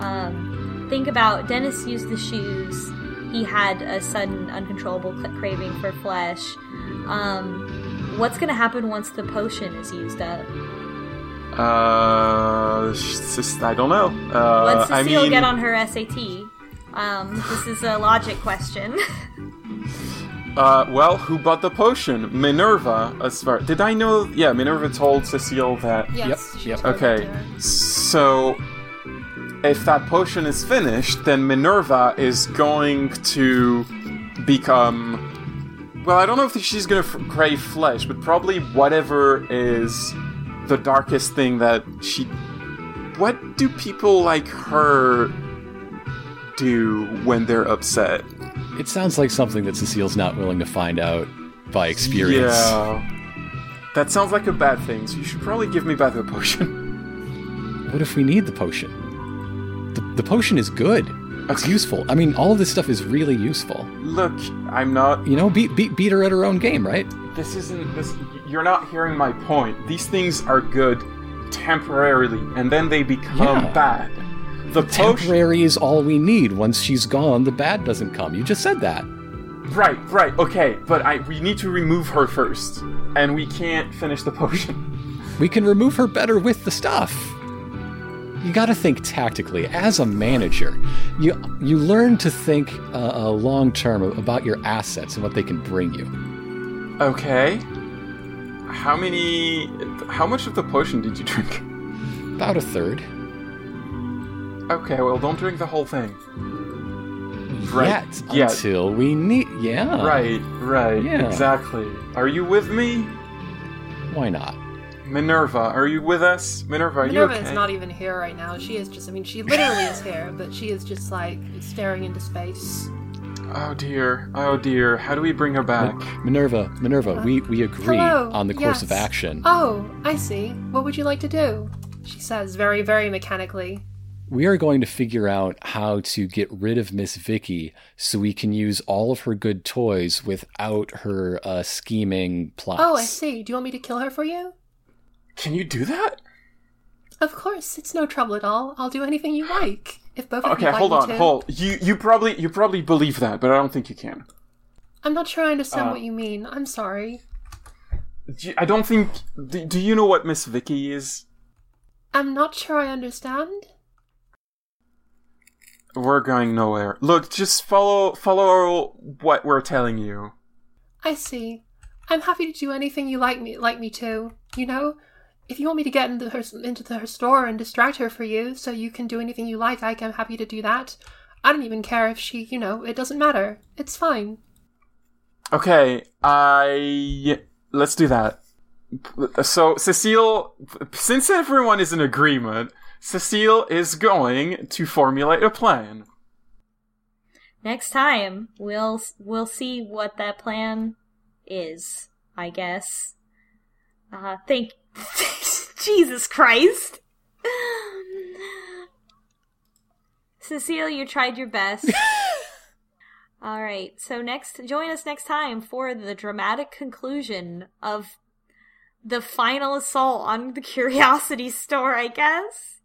[SPEAKER 2] um, think about Dennis used the shoes. He had a sudden, uncontrollable craving for flesh. Um, what's going to happen once the potion is used up?
[SPEAKER 4] Uh, sh- I don't know. Uh,
[SPEAKER 2] Once
[SPEAKER 4] I
[SPEAKER 2] Cecile
[SPEAKER 4] mean,
[SPEAKER 2] get on her SAT? Um, this is a logic question.
[SPEAKER 4] uh, well, who bought the potion? Minerva. As far did I know? Yeah, Minerva told Cecile that.
[SPEAKER 3] Yes,
[SPEAKER 1] Yep,
[SPEAKER 3] she
[SPEAKER 1] yep.
[SPEAKER 3] told
[SPEAKER 4] Okay,
[SPEAKER 3] to.
[SPEAKER 4] so if that potion is finished, then Minerva is going to become well, I don't know if she's gonna f- crave flesh, but probably whatever is the darkest thing that she. What do people like her do when they're upset?
[SPEAKER 1] It sounds like something that Cecile's not willing to find out by experience.
[SPEAKER 4] Yeah. That sounds like a bad thing, so you should probably give me back the potion.
[SPEAKER 1] What if we need the potion? The, potion is good. It's useful. I mean, all of this stuff is really useful.
[SPEAKER 4] Look, I'm not.
[SPEAKER 1] You know, beat beat beat her at her own game, right?
[SPEAKER 4] This isn't. This. You're not hearing my point. These things are good temporarily, and then they become
[SPEAKER 1] Yeah.
[SPEAKER 4] bad. The potion.
[SPEAKER 1] Temporary is all we need. Once she's gone, the bad doesn't come. You just said that.
[SPEAKER 4] Right, right, okay, but I we need to remove her first, and we can't finish the potion.
[SPEAKER 1] We can remove her better with the stuff. You got to think tactically. As a manager, you you learn to think uh, uh, long term about your assets and what they can bring you.
[SPEAKER 4] Okay. How many? How much of the potion did you drink?
[SPEAKER 1] About a third.
[SPEAKER 4] Okay, well, don't drink the whole thing. Right.
[SPEAKER 1] Yet,
[SPEAKER 4] Yeah.
[SPEAKER 1] until we need. Yeah.
[SPEAKER 4] Right, right,
[SPEAKER 1] Yeah.
[SPEAKER 4] exactly. Are you with me?
[SPEAKER 1] Why not?
[SPEAKER 4] Minerva, are you with us? Minerva, are
[SPEAKER 3] Minerva
[SPEAKER 4] you okay?
[SPEAKER 3] is not even here right now. She is just, I mean, she literally is here, but she is just like staring into space.
[SPEAKER 4] Oh dear, oh dear. How do we bring her back?
[SPEAKER 1] Minerva, Minerva, we, we agree
[SPEAKER 3] Hello,
[SPEAKER 1] on the course of
[SPEAKER 3] yes.
[SPEAKER 1] action.
[SPEAKER 3] Oh, I see. What would you like to do? She says very, very mechanically.
[SPEAKER 1] We are going to figure out how to get rid of Miss Vicky so we can use all of her good toys without her uh, scheming plots.
[SPEAKER 3] Oh, I see. Do you want me to kill her for you?
[SPEAKER 4] Can you do that?
[SPEAKER 3] Of course, it's no trouble at all. I'll do anything you like. If both of you
[SPEAKER 4] Okay,
[SPEAKER 3] like
[SPEAKER 4] hold on,
[SPEAKER 3] to.
[SPEAKER 4] hold. You you probably you probably believe that, but I don't think you can.
[SPEAKER 3] I'm not sure I understand
[SPEAKER 4] Uh,
[SPEAKER 3] what you mean. I'm sorry.
[SPEAKER 4] Do you- I don't think. Do, do you know what Miss Vicky is?
[SPEAKER 3] I'm not sure I understand.
[SPEAKER 4] We're going nowhere. Look, just follow follow what we're telling you.
[SPEAKER 3] I see. I'm happy to do anything you like me like me to. You know, if you want me to get into her into the, her store and distract her for you, so you can do anything you like, I am happy to do that. I don't even care if she, you know, it doesn't matter. It's fine.
[SPEAKER 4] Okay, I let's do that. So Cecile, since everyone is in agreement, Cecile is going to formulate a plan.
[SPEAKER 2] Next time, we'll we'll see what that plan is. I guess. Uh, thank Jesus Christ. Cecile, you tried your best. All right. So next, join us next time for the dramatic conclusion of the final assault on the Curiosity Store. I guess.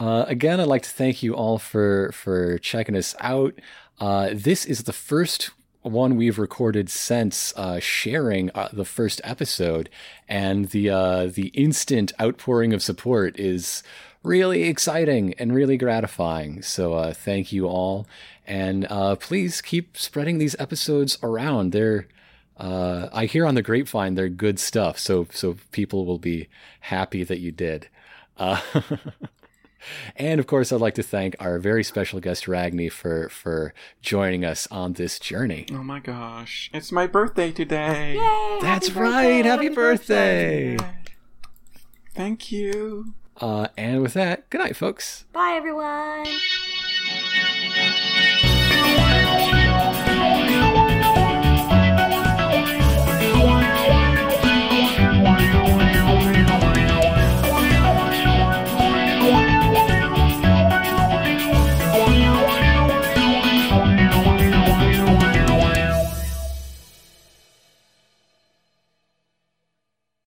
[SPEAKER 1] Uh, again, I'd like to thank you all for for checking us out. Uh, this is the first one we've recorded since uh, sharing uh, the first episode, and the uh, the instant outpouring of support is really exciting and really gratifying. So uh, thank you all, and uh, please keep spreading these episodes around. They're uh, I hear on the grapevine they're good stuff, so so people will be happy that you did. And of course, I'd like to thank our very special guest Ragni for for joining us on this journey.
[SPEAKER 4] Oh my gosh, it's my birthday today.
[SPEAKER 2] Yay!
[SPEAKER 1] That's
[SPEAKER 2] happy
[SPEAKER 1] right. Happy
[SPEAKER 2] birthday.
[SPEAKER 1] birthday.
[SPEAKER 4] Thank you.
[SPEAKER 1] Uh, and with that, good night, folks.
[SPEAKER 2] Bye, everyone.